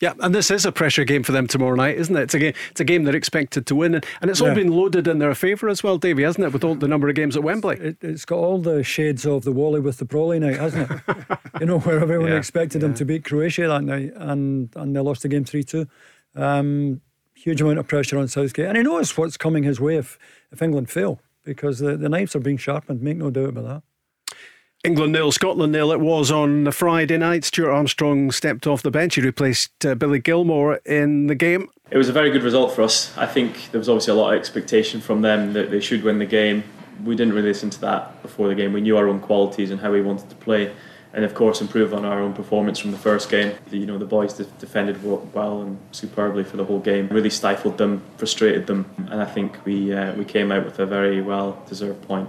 F: Yeah, and this is a pressure game for them tomorrow night, isn't it? It's a game. It's a game they're expected to win, and, and it's all been loaded in their favour as well, Davey, hasn't it? With all the number of games at Wembley.
G: It, it's got all the shades of the Wally with the Brolly night, hasn't it? you know, where everyone
F: Yeah,
G: expected them to beat Croatia that night, and and they lost the game three two. Um, huge amount of pressure on Southgate, and he knows what's coming his way if if England fail because the, the knives are being sharpened. Make no doubt about that.
F: England nil, Scotland nil. It was on the Friday night. Stuart Armstrong stepped off the bench. He replaced uh, Billy Gilmour in the game.
M: It was a very good result for us. I think there was obviously a lot of expectation from them that they should win the game. We didn't really listen to that before the game. We knew our own qualities and how we wanted to play, and of course improve on our own performance from the first game. You know the boys de- defended well and superbly for the whole game. Really stifled them, frustrated them, and I think we uh, we came out with a very well deserved point.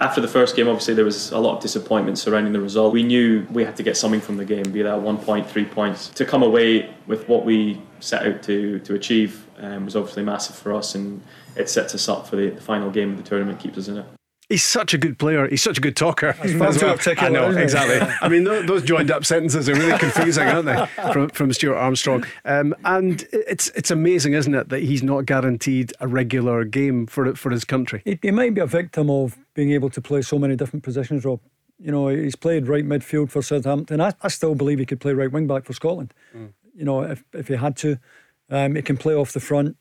M: After the first game, obviously there was a lot of disappointment surrounding the result. We knew we had to get something from the game, be that one point, three points. To come away with what we set out to to achieve um, was obviously massive for us, and it sets us up for the, the final game of the tournament, keeps us in it.
F: He's such a good player. He's such a good talker.
G: That's far
F: as
G: too
F: well.
G: articulate,
F: I know exactly. I mean, tho- those joined up sentences are really confusing, aren't they? From from Stuart Armstrong. Um, and it's it's amazing, isn't it, that he's not guaranteed a regular game for for his country.
G: He, he might be a victim of being able to play so many different positions, Rob. You know, he's played right midfield for Southampton. I, I still believe he could play right wing back for Scotland. You know, if if he had to, um, he can play off the front,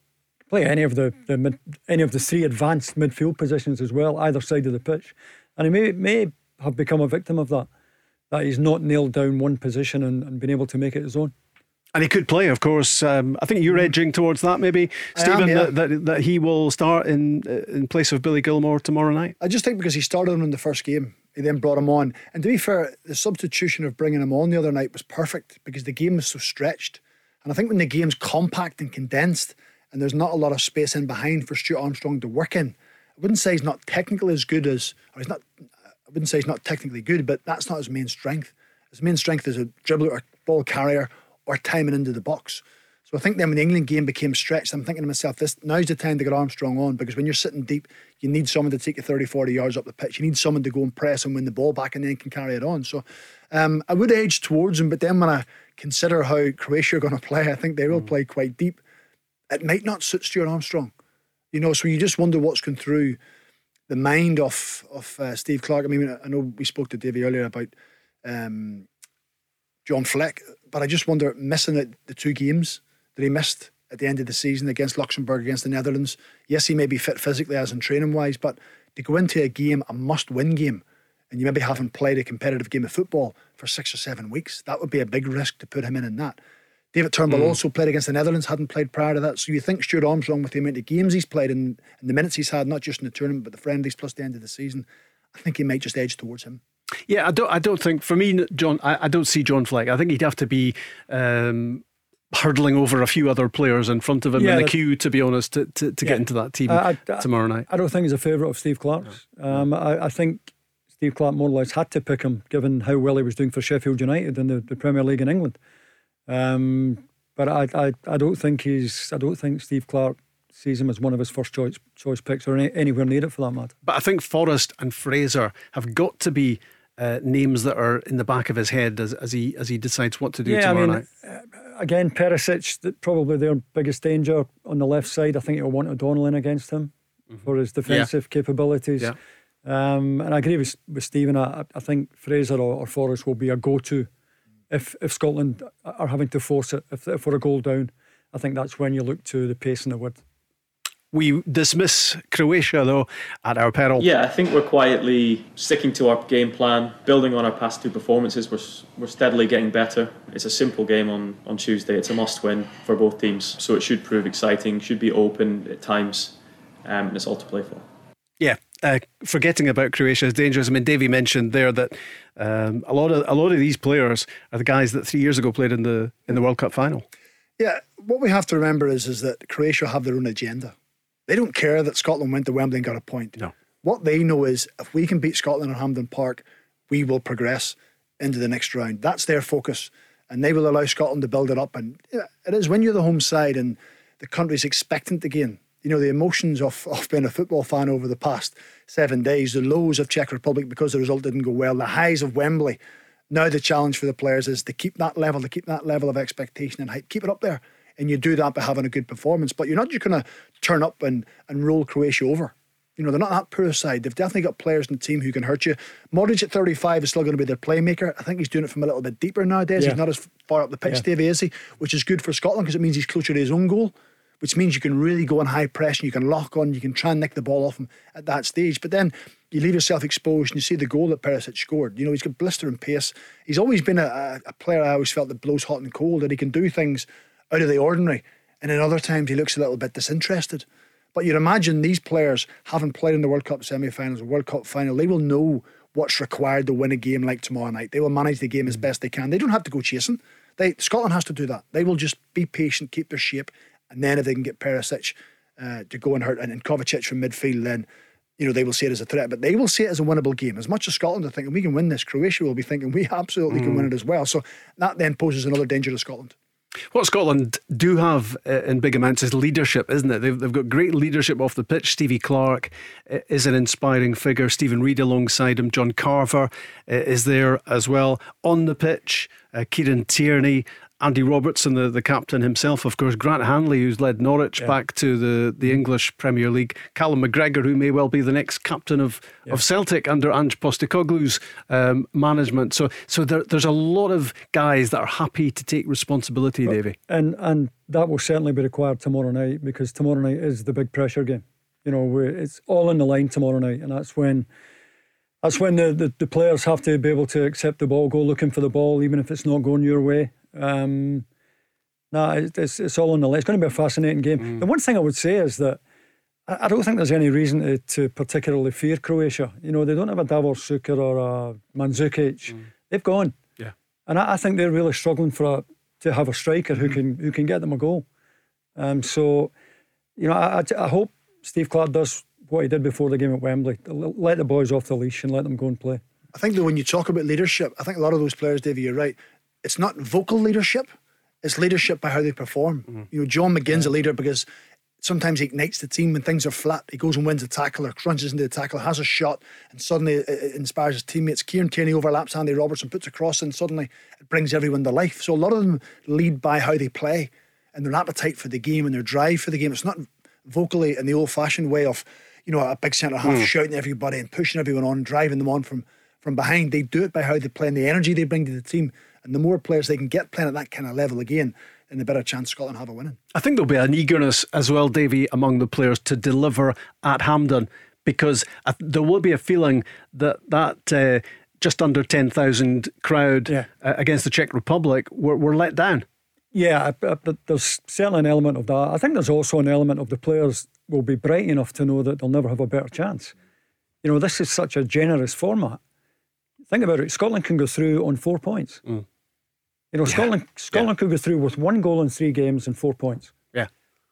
G: play any of the, the mid, any of the three advanced midfield positions as well, either side of the pitch, and he may may have become a victim of that. That he's not nailed down one position and, and been able to make it his own.
F: And he could play, of course. Um, I think you're edging towards that, maybe,
H: I am,
F: Stephen,
H: yeah.
F: that, that that he will start in uh, in place of Billy Gilmour tomorrow night.
H: I just think because he started him in the first game, he then brought him on. And to be fair, the substitution of bringing him on the other night was perfect because the game was so stretched. And I think when the game's compact and condensed and there's not a lot of space in behind for Stuart Armstrong to work in, I wouldn't say he's not technically as good as, or he's not, I wouldn't say he's not technically good, but that's not his main strength. His main strength is a dribbler a ball carrier or timing into the box. So I think then when the England game became stretched, I'm thinking to myself, this now's the time to get Armstrong on because when you're sitting deep, you need someone to take you 30, 40 yards up the pitch. You need someone to go and press and win the ball back and then can carry it on. So um, I would edge towards him, but then when I consider how Croatia are going to play, I think they will play quite deep. It might not suit Stuart Armstrong. You know, so you just wonder what's going through the mind of of uh, Steve Clarke. I mean, I know we spoke to Davey earlier about um, John Fleck, but I just wonder missing it, the two games that he missed at the end of the season against Luxembourg, against the Netherlands. Yes, he may be fit physically as in training wise, but to go into a game, a must win game, and you maybe haven't played a competitive game of football for six or seven weeks, that would be a big risk to put him in in that. David Turnbull
F: Mm.
H: also played against the Netherlands, hadn't played prior to that. So you think Stuart Armstrong, with the amount of games he's played and, and the minutes he's had, not just in the tournament, but the friendlies plus the end of the season, I think he might just edge towards him.
F: Yeah, I don't. I don't think for me, John. I, I don't see John Fleck. I think he'd have to be um, hurdling over a few other players in front of him
G: Yeah,
F: in the queue, to be honest, to, to, to
G: Yeah.
F: get into that team
G: I- I-
F: tomorrow night.
G: I don't think he's a favourite of Steve Clarke's. Um, I, I think Steve Clarke more or less had to pick him given how well he was doing for Sheffield United in the, the Premier League in England. Um, But I, I, I don't think he's. I don't think Steve Clarke sees him as one of his first choice choice picks or any, anywhere near it for that matter.
F: But I think Forrest and Fraser have got to be uh, names that are in the back of his head as, as he as he decides what to do
G: yeah,
F: tomorrow
G: I mean,
F: night.
G: Uh, again, Perisic, probably their biggest danger on the left side. I think he'll want O'Donnell in against him mm-hmm. for his defensive yeah. capabilities. Yeah. Um, and I agree with, with Stephen. I, I think Fraser or, or Forrest will be a go to if if Scotland are having to force it, if, if we're a goal down. I think that's when you look to the pace and the width.
F: We dismiss Croatia, though, at our peril.
M: Yeah, I think we're quietly sticking to our game plan, building on our past two performances. We're, we're steadily getting better. It's a simple game on, on Tuesday. It's a must win for both teams. So it should prove exciting, should be open at times, um, and it's all to play for.
F: Yeah, uh, forgetting about Croatia is dangerous. I mean, Davy mentioned there that um, a lot of a lot of these players are the guys that three years ago played in the in the World Cup final.
H: Yeah, what we have to remember is is that Croatia have their own agenda. They don't care that Scotland went to Wembley and got a point.
F: No.
H: What they know is if we can beat Scotland at Hampden Park, we will progress into the next round. That's their focus. And they will allow Scotland to build it up. And it is when you're the home side and the country's expectant again. You know, the emotions of, of being a football fan over the past seven days, the lows of Czech Republic because the result didn't go well, the highs of Wembley. Now the challenge for the players is to keep that level, to keep that level of expectation and height, keep it up there and you do that by having a good performance. But you're not just going to turn up and, and roll Croatia over. You know, they're not that poor side. They've definitely got players in the team who can hurt you. Modric at 35 is still going to be their playmaker. I think he's doing it from a little bit deeper nowadays. Yeah. He's not as far up the pitch, yeah. Davey, is he? Which is good for Scotland because it means he's closer to his own goal, which means you can really go on high press and you can lock on, you can try and nick the ball off him at that stage. But then you leave yourself exposed and you see the goal that Perisic scored. You know, he's got blistering pace. He's always been a, a player I always felt that blows hot and cold, that he can do things out of the ordinary. And in other times, he looks a little bit disinterested. But you'd imagine these players, having played in the World Cup semi finals, World Cup final, they will know what's required to win a game like tomorrow night. They will manage the game as best they can. They don't have to go chasing. They Scotland has to do that. They will just be patient, keep their shape, and then if they can get Perisic uh, to go and hurt and, and Kovacic from midfield, then you know they will see it as a threat. But they will see it as a winnable game. As much as Scotland are thinking we can win this, Croatia will be thinking we absolutely mm. can win it as well. So that then poses another danger to Scotland.
F: What Scotland do have uh, in big amounts is leadership, isn't it? They've, they've got great leadership off the pitch. Stevie Clarke uh, is an inspiring figure. Steven Reid alongside him. John Carver uh, is there as well. On the pitch, uh, Kieran Tierney Andy Robertson, the, the captain himself, of course, Grant Hanley, who's led Norwich yeah. back to the, the English Premier League, Callum McGregor, who may well be the next captain of, yeah. of Celtic under Ange Postecoglou's um, management. So, so there, there's a lot of guys that are happy to take responsibility, but, Davy.
G: And and that will certainly be required tomorrow night because tomorrow night is the big pressure game. You know, it's all in the line tomorrow night, and that's when that's when the, the, the, players have to be able to accept the ball, go looking for the ball, even if it's not going your way. Um, no, it's, it's all on the list. It's going to be a fascinating game. Mm. The one thing I would say is that I, I don't think there's any reason to, to, particularly fear Croatia. You know, they don't have a Davor Suker or a Mandzukic. Mm. They've gone.
F: Yeah.
G: And I, I, think they're really struggling for a, to have a striker mm. who can who can get them a goal. Um, so, you know, I, I hope Steve Clarke does what he did before the game at Wembley. Let the boys off the leash and let them go and play.
H: I think that when you talk about leadership, I think a lot of those players, Davey, you're right it's not vocal leadership, it's leadership by how they perform. Mm-hmm. You know, John McGinn's yeah. a leader because sometimes he ignites the team when things are flat. He goes and wins a tackle or crunches into the tackle, has a shot, and suddenly it inspires his teammates. Kieran Tierney overlaps Andy Robertson, puts a cross, and suddenly it brings everyone to life. So a lot of them lead by how they play and their appetite for the game and their drive for the game. It's not vocally in the old fashioned way of, you know, a big centre half mm. shouting at everybody and pushing everyone on, driving them on from, from behind. They do it by how they play and the energy they bring to the team. And the more players they can get playing at that kind of level again, and the better chance Scotland have of winning.
F: I think there'll be an eagerness as well, Davy, among the players to deliver at Hampden because there will be a feeling that that. Uh, just under 10,000 crowd yeah. uh, against the Czech Republic were, were let down.
G: Yeah, but there's certainly an element of that. I think there's also an element of the players will be bright enough to know that they'll never have a better chance. You know, this is such a generous format. Think about it. Scotland can go through on four points. Mm. You know, yeah. Scotland Scotland yeah. could go through with one goal in three games and four points.
F: Yeah.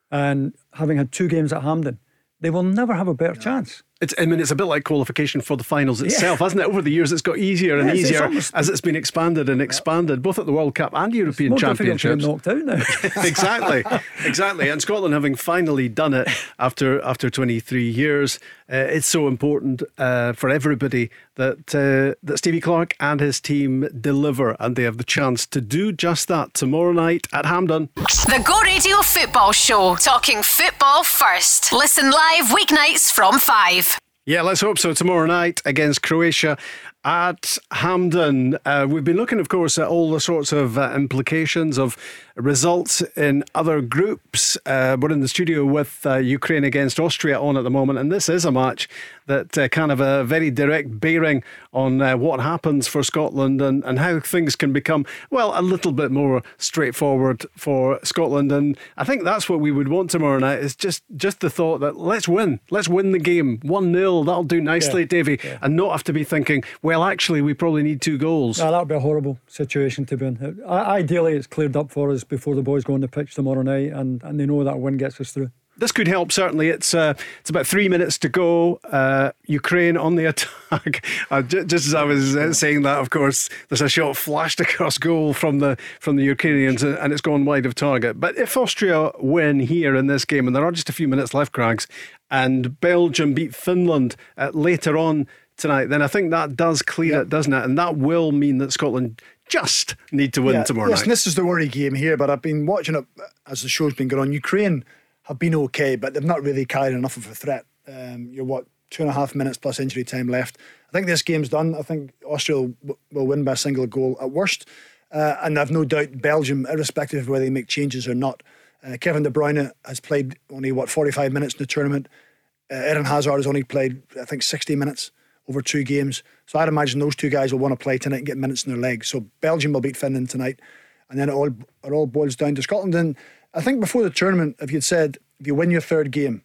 G: And having had two games at Hampden, they will never have a better chance.
F: It's, I mean, it's a bit like qualification for the finals itself, yeah. hasn't it? Over the years, it's got easier and easier almost, as it's been expanded and expanded, both at the World Cup and European
G: it's
F: Championships.
G: knocked out now.
F: exactly, exactly. And Scotland having finally done it after after 23 years, it's so important uh, for everybody that uh, that Stevie Clarke and his team deliver, and they have the chance to do just that tomorrow night at Hampden.
A: The Go Radio Football Show, talking football first. Listen live weeknights from five.
F: Yeah, let's hope so. Tomorrow night against Croatia at Hampden. Uh, we've been looking, of course, at all the sorts of uh, implications of results in other groups. Uh, we're in the studio with uh, Ukraine against Austria on at the moment, and this is a match that uh, kind of a very direct bearing on uh, what happens for Scotland and, and how things can become, well, a little bit more straightforward for Scotland. And I think that's what we would want tomorrow night is just, just the thought that let's win. Let's win the game. 1 0, that'll do nicely, yeah. Davy, yeah. and not have to be thinking, well, actually, we probably need two goals.
G: No, that would be a horrible situation to be in. Ideally, it's cleared up for us before the boys go on the pitch tomorrow night and, and they know that win gets us through
F: this could help. Certainly, it's uh, it's about three minutes to go. Uh, Ukraine on the attack. Uh, j- just as I was uh, saying that, of course, there's a shot flashed across goal from the from the Ukrainians, uh, and it's gone wide of target. But if Austria win here in this game, and there are just a few minutes left, Crags, and Belgium beat Finland uh, later on tonight, then I think that does clear it, doesn't it? And that will mean that Scotland just need to win
H: yeah,
F: tomorrow
H: yes,
F: night.
H: This is the worry game here, but I've been watching it as the show's been going on. Ukraine have been okay, but they've not really carried enough of a threat. Um, you're what two and a half minutes plus injury time left. I think this game's done. I think Austria will, will win by a single goal at worst, uh, and I've no doubt Belgium, irrespective of whether they make changes or not. Uh, Kevin De Bruyne has played only what 45 minutes in the tournament. Uh, Eden Hazard has only played I think 60 minutes over two games. So I'd imagine those two guys will want to play tonight and get minutes in their legs. So Belgium will beat Finland tonight, and then it all it all boils down to Scotland. And I think before the tournament, if you'd said if you win your third game,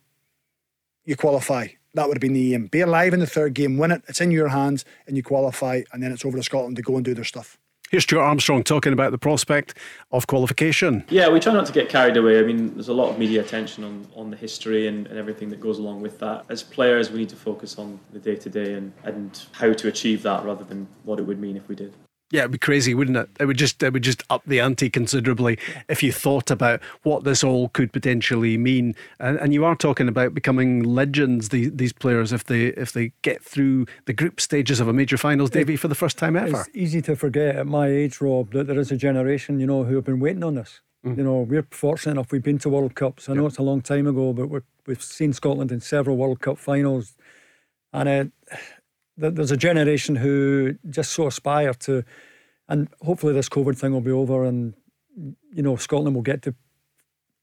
H: you qualify. That would have been the aim. Be alive in the third game, win it. It's in your hands, and you qualify. And then it's over to Scotland to go and do their stuff.
F: Here's Stuart Armstrong talking about the prospect of qualification.
M: Yeah, we try not to get carried away. I mean, there's a lot of media attention on, on the history and, and everything that goes along with that. As players, we need to focus on the day to day and and how to achieve that rather than what it would mean if we did.
F: Yeah, it'd be crazy, wouldn't it? It would just it would just up the ante considerably if you thought about what this all could potentially mean. And, and you are talking about becoming legends. These these players, if they if they get through the group stages of a major finals, Davy, for the first time ever.
G: It's easy to forget at my age, Rob, that there is a generation, you know, who have been waiting on this. Mm. You know, we're fortunate enough. We've been to World Cups. I know it's a long time ago, but we have seen Scotland in several World Cup finals, and. Uh, there's a generation who just so aspire to, and hopefully this COVID thing will be over, and you know Scotland will get to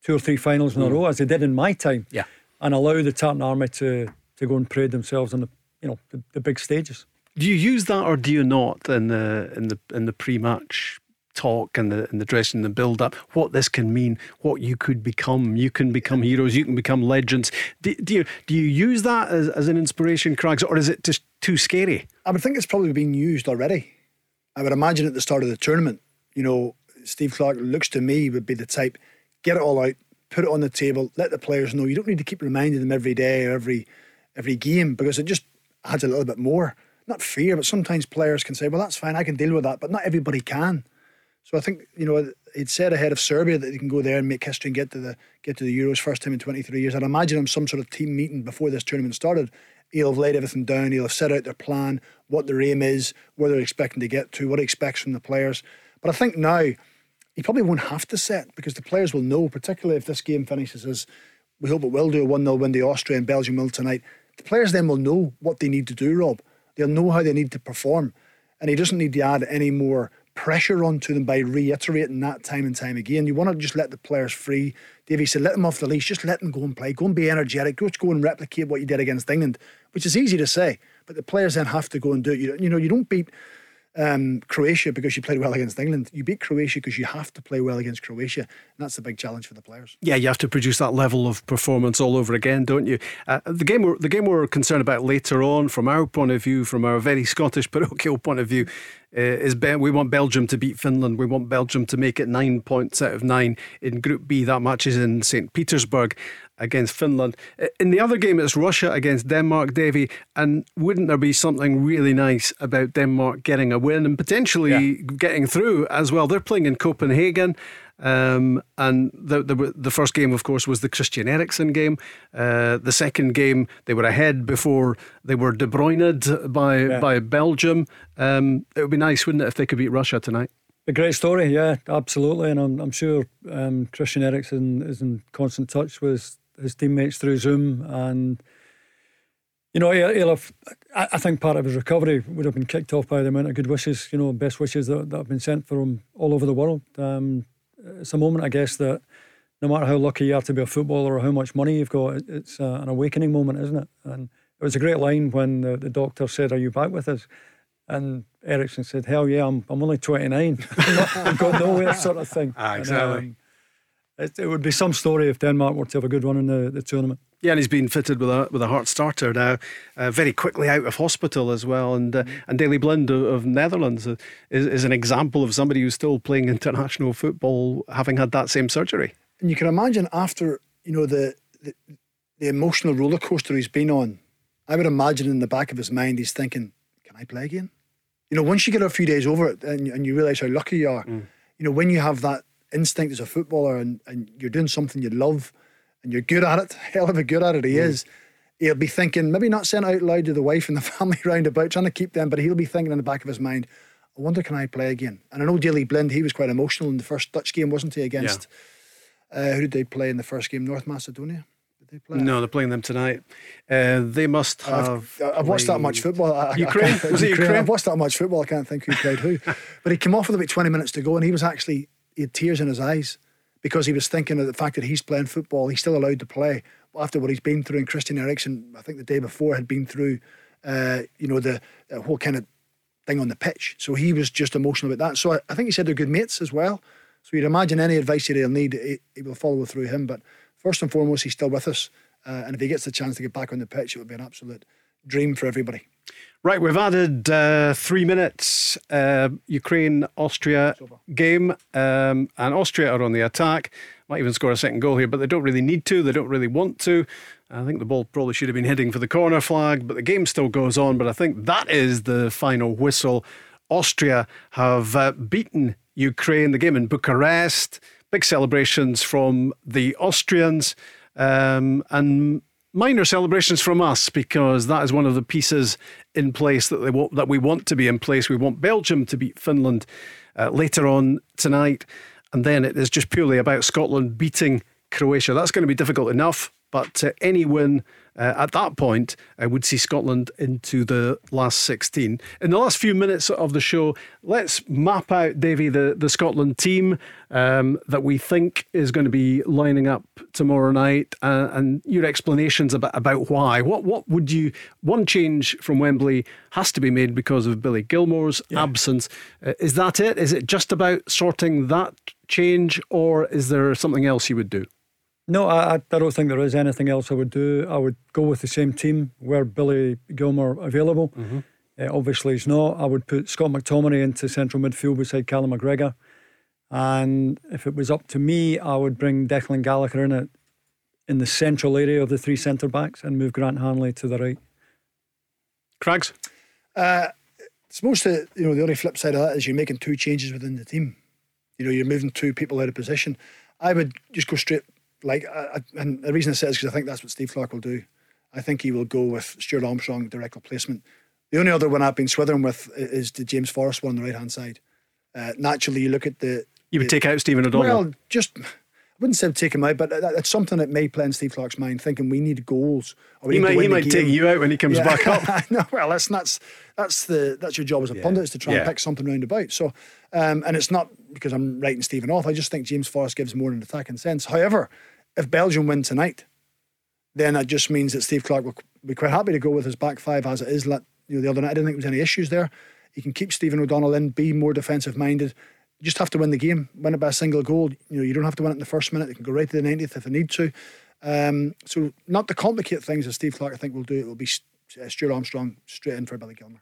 G: two or three finals in mm. a row as they did in my time.
F: Yeah,
G: and allow the Tartan Army to to go and parade themselves on the you know the, the big stages.
F: Do you use that or do you not in the in the in the pre-match talk and the and the dressing the build up, what this can mean, what you could become. You can become heroes, you can become legends. Do, do you do you use that as, as an inspiration, Crags, or is it just too scary?
H: I would think it's probably been used already. I would imagine at the start of the tournament, you know, Steve Clarke looks to me would be the type, get it all out, put it on the table, let the players know. You don't need to keep reminding them every day or every every game because it just adds a little bit more. Not fear, but sometimes players can say, well, that's fine, I can deal with that, but not everybody can. So I think you know he'd said ahead of Serbia that he can go there and make history and get to the get to the Euros first time in 23 years. I'd imagine him some sort of team meeting before this tournament started. He'll have laid everything down. He'll have set out their plan, what their aim is, where they're expecting to get to, what he expects from the players. But I think now he probably won't have to set because the players will know, particularly if this game finishes as we hope it will do a 1 0 win to Austria and Belgium will tonight. The players then will know what they need to do, Rob. They'll know how they need to perform. And he doesn't need to add any more pressure onto them by reiterating that time and time again. You want to just let the players free. Davey said, let them off the leash, just let them go and play, go and be energetic, go and replicate what you did against England, which is easy to say, but the players then have to go and do it. You, you know, you don't beat um, Croatia because you played well against England. You beat Croatia because you have to play well against Croatia. And that's the big challenge for the players.
F: Yeah, you have to produce that level of performance all over again, don't you? Uh, the game we're, the game we're concerned about later on, from our point of view, from our very Scottish parochial point of view, Uh, is Be- we want Belgium to beat Finland. We want Belgium to make it nine points out of nine in Group B. That match is in St. Petersburg against Finland. Uh, in the other game, it's Russia against Denmark, Davy. And wouldn't there be something really nice about Denmark getting a win and potentially yeah. getting through as well? They're playing in Copenhagen. Um, and the, the, the first game, of course, was the Christian Eriksen game. Uh, the second game, they were ahead before they were de Bruyne'd by yeah. by Belgium. Um, it would be nice, wouldn't it, if they could beat Russia tonight?
G: A great story, yeah, absolutely, and I'm, I'm sure um, Christian Eriksen is in constant touch with his teammates through Zoom, and you know he'll, have. I think part of his recovery would have been kicked off by the amount of good wishes, you know, best wishes that, that have been sent for him all over the world. Um, it's a moment, I guess, that no matter how lucky you are to be a footballer or how much money you've got, it's uh, an awakening moment, isn't it? And it was a great line when the, the doctor said, "Are you back with us?" And Eriksen said, "Hell yeah, I'm, I'm only 29. I've got nowhere," sort of thing.
F: Ah, exactly.
G: And, um, it, it, would be some story if Denmark were to have a good run in the, the tournament.
F: Yeah, and he's been fitted with a with a heart starter now, uh, very quickly out of hospital as well. And uh, mm-hmm. and Daley Blind of, of Netherlands uh, is, is an example of somebody who's still playing international football, having had that same surgery.
H: And you can imagine after you know the, the the emotional roller coaster he's been on, I would imagine in the back of his mind he's thinking, "Can I play again?" You know, once you get a few days over it and, and you realise how lucky you are, mm. you know, when you have that instinct as a footballer and, and you're doing something you love and you're good at it, hell of a good at it, he mm. is. He'll be thinking, maybe not saying out loud to the wife and the family round about, trying to keep them, but he'll be thinking in the back of his mind, I wonder, can I play again? And I know Daley Blind, he was quite emotional in the first Dutch game, wasn't he? Against, yeah. uh, who did they play in the first game? North Macedonia?
F: They play? No, they're playing them tonight. Uh, they must have.
H: I've, I've watched that much football. I,
F: Ukraine?
H: I was it Ukraine? I've watched that much football. I can't think who played who. but he came off with about 20 minutes to go and he was actually, he had tears in his eyes because he was thinking of the fact that he's playing football. He's still allowed to play. After what he's been through, and Christian Eriksen, I think the day before, had been through, uh, you know, the, whole kind of thing on the pitch. So he was just emotional about that. So I, I think he said they're good mates as well. So you'd imagine any advice he'll need, he, he will follow through him. But first and foremost, he's still with us. Uh, and if he gets the chance to get back on the pitch, it would be an absolute dream for everybody.
F: Right, we've added uh, three minutes. Uh, Ukraine Austria game, um, and Austria are on the attack. Might even score a second goal here, but they don't really need to. They don't really want to. I think the ball probably should have been heading for the corner flag, but the game still goes on. But I think that is the final whistle. Austria have uh, beaten Ukraine. The game in Bucharest. Big celebrations from the Austrians. Um, and minor celebrations from us because that is one of the pieces in place that they that we want to be in place. We want Belgium to beat Finland uh, later on tonight, and then it is just purely about Scotland beating Croatia. That's going to be difficult enough, but uh, any win uh, at that point, I would see Scotland into the last 16. In the last few minutes of the show, let's map out, Davy, the, the Scotland team um, that we think is going to be lining up tomorrow night uh, and your explanations about, about why. What, what would you, one change from Wembley has to be made because of Billy Gilmour's yeah. absence. Uh, is that it? Is it just about sorting that change or is there something else you would do?
G: No, I, I don't think there is anything else I would do. I would go with the same team where Billy Gilmour available. Mm-hmm. Uh, obviously, he's not. I would put Scott McTominay into central midfield beside Callum McGregor. And if it was up to me, I would bring Declan Gallagher in it in the central area of the three centre backs and move Grant Hanley to the right.
F: Craigs?
H: Uh, supposed to, you know, the only flip side of that is you're making two changes within the team. You know, you're moving two people out of position. I would just go straight like, I, and the reason I say is because I think that's what Steve Clarke will do. I think he will go with Stuart Armstrong direct replacement. The only other one I've been swithering with is the James Forrest one on the right hand side. Uh, naturally, you look at the.
F: You would the, take out Stephen O'Donnell.
H: Well, just wouldn't say take him out, but it's something that may play in Steve Clarke's mind, thinking we need goals.
F: he might, he might take you out when he comes yeah. back up.
H: no, well, that's that's that's the that's your job as a yeah. pundit is to try yeah. and pick something round about. So, um, and it's not because I'm writing Stephen off. I just think James Forrest gives more an attacking sense. However, if Belgium win tonight, then that just means that Steve Clarke will be quite happy to go with his back five as it is. Let you know the other night. I didn't think there was any issues there. He can keep Stephen O'Donnell in, be more defensive minded you just have to win the game, win it by a single goal. You know, you don't have to win it in the first minute. They can go right to the 90th if they need to. Um, so, not to complicate things as Steve Clarke, I think, will do. It will be Stuart Armstrong straight in for Billy Gilmour.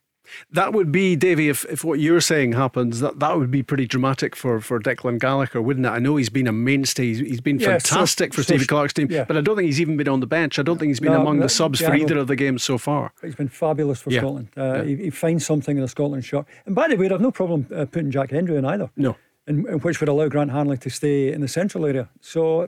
F: That would be, Davy, if, if what you're saying happens, that, that would be pretty dramatic for, for Declan Gallagher, wouldn't it? I know he's been a mainstay. He's, he's been
G: Yeah,
F: fantastic
G: so-
F: for
G: so-
F: Stevie Clarke's team,
G: yeah.
F: but I don't think he's even been on the bench. I don't think he's been
G: No,
F: among
G: no,
F: the subs
G: yeah,
F: for either of the games so far.
G: He's been fabulous for
F: Yeah.
G: Scotland. Uh,
F: Yeah.
G: he, he finds something in a Scotland shot. And by the way, I've no problem uh, putting Jack Hendry in either.
F: No.
G: In, in which would allow Grant Hanley to stay in the central area. So, uh,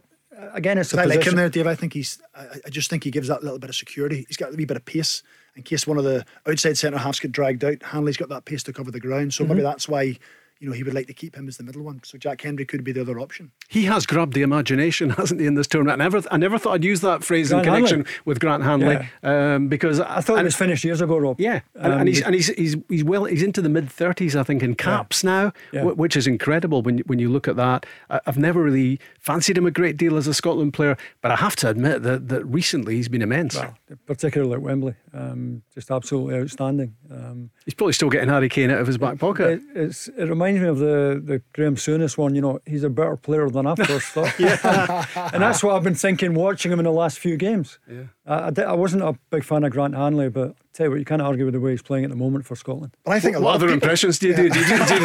G: again, it's a
H: I like him there, Dave. I think he's. I, I just think he gives that little bit of security. He's got a wee bit of pace in case one of the outside centre halves get dragged out. Hanley's got that pace to cover the ground, so maybe
F: Mhm.
H: that's why you know he would like to keep him as the middle one. So Jack Hendry could be the other option.
F: He has grabbed the imagination, hasn't he, in this tournament? I never, I never thought I'd use that phrase
G: Grant
F: in connection
G: Hanley.
F: with Grant Hanley um, because I,
G: I thought it was finished years ago, Rob.
F: Yeah, and,
G: Um,
F: and he's and he's, he's he's well he's into the mid thirties I think in caps now,
G: Yeah.
F: wh- which is incredible when you, when you look at that. I, I've never really fancied him a great deal as a Scotland player, but I have to admit that that recently he's been immense.
G: Well, particularly at Wembley, um, just absolutely outstanding. Um,
F: he's probably still getting Harry Kane out of his back pocket.
G: It, it's, it reminds me of the, the Graham Souness one. You know, he's a better player than I first thought.
F: Yeah.
G: and that's what I've been thinking watching him in the last few games.
F: Yeah.
G: I, I, di- I wasn't a big fan of Grant Hanley, but tell you what, you can't argue with the way he's playing at the moment for Scotland.
H: But I think a
F: what
H: lot
F: other
H: of people-
F: impressions do you do? Do you do, do, you,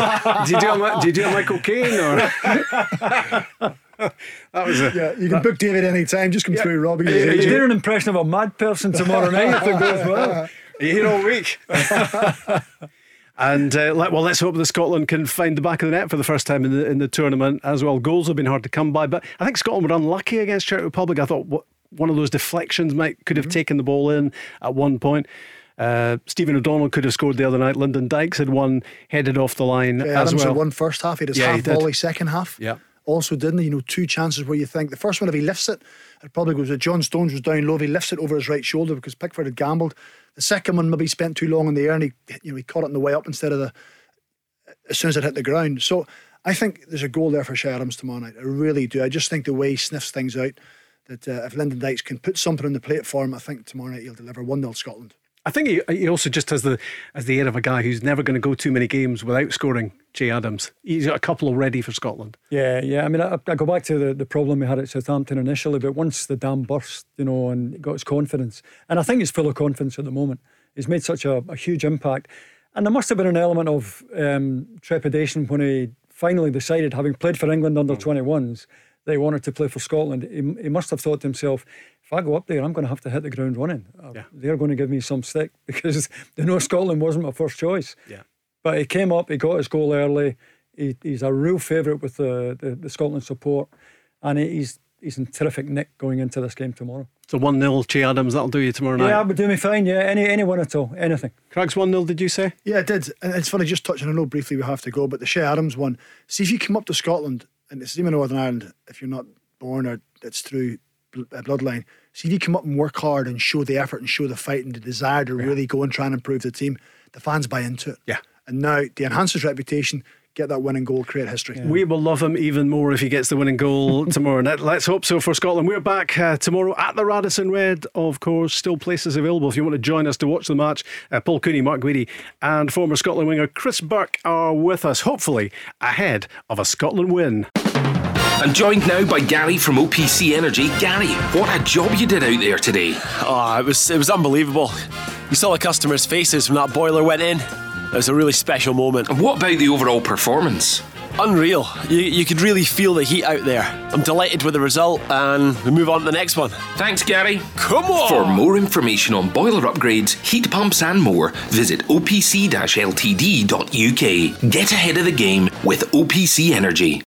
F: do, you do, a, do you do a Michael Caine or? that was a
H: Yeah, you can book David any time. Just come through, Robbie.
G: You you do an impression of a mad person tomorrow night if it goes well.
F: Are you here all week? And uh, let, well, let's hope that Scotland can find the back of the net for the first time in the in the tournament as well. Goals have been hard to come by, but I think Scotland were unlucky against Czech Republic. I thought what, one of those deflections might could have taken the ball in at one point. Uh, Stephen O'Donnell could have scored the other night. Lyndon Dykes had one headed off the line
H: Yeah,
F: as
H: Adams
F: well.
H: had one first half. He had his
F: Yeah,
H: half
F: did.
H: volley second half.
F: Yeah.
H: Also, didn't he? You know, two chances where you think the first one, if he lifts it, it probably goes. A John Stones was down low. He lifts it over his right shoulder because Pickford had gambled. The second one maybe spent too long in the air and he, you know, he caught it on the way up instead of the as soon as it hit the ground. So I think there's a goal there for Che Adams tomorrow night. I really do. I just think the way he sniffs things out. That uh, if Lyndon Dykes can put something on the plate for him, I think tomorrow night he'll deliver one 0 Scotland.
F: I think he, he also just has the has the air of a guy who's never going to go too many games without scoring. Che Adams, he's got a couple already for Scotland.
G: Yeah, yeah. I mean, I, I go back to the, the problem we had at Southampton initially, but once the dam burst, you know, and got his confidence, and I think he's full of confidence at the moment. He's made such a, a huge impact, and there must have been an element of um, trepidation when he finally decided, having played for England under 21s, that he wanted to play for Scotland. He, he must have thought to himself, if I go up there, I'm going to have to hit the ground running. Uh, They're going to give me some stick because they know Scotland wasn't my first choice.
F: Yeah.
G: But he came up, he got his goal early. He, he's a real favourite with the, the, the Scotland support, and he- he's he's in terrific nick going into this game tomorrow.
F: So 1 0 Che Adams, that'll do you tomorrow night.
G: Yeah, that would do me fine. Yeah, any anyone at all, anything.
F: Craigs 1 0, did you say?
H: Yeah, it did. And it's funny, just touching, I know briefly we have to go, but the Che Adams one, see if you come up to Scotland, and it's even Northern Ireland, if you're not born or it's through bl- uh, bloodline, see if you come up and work hard and show the effort and show the fight and the desire to really go and try and improve the team, the fans buy into it.
F: Yeah.
H: And now, to enhance his reputation, get that winning goal, create history.
F: We will love him even more if he gets the winning goal tomorrow. Let's hope so for Scotland. We're back uh, tomorrow at the Radisson Red, of course. Still places available if you want to join us to watch the match. Uh, Paul Cooney, Mark Guidi, and former Scotland winger Chris Burke are with us, hopefully ahead of a Scotland win.
D: I'm joined now by Gary from OPC Energy. Gary, what a job you did out there today.
E: Oh, it was it was unbelievable. You saw the customers' faces when that boiler went in. It was a really special moment.
D: And what about the overall performance?
E: Unreal. You, you could really feel the heat out there. I'm delighted with the result, and we move on to the next one.
D: Thanks, Gary.
E: Come on!
D: For more information on boiler upgrades, heat pumps, and more, visit opc ltd.uk. Get ahead of the game with OPC Energy.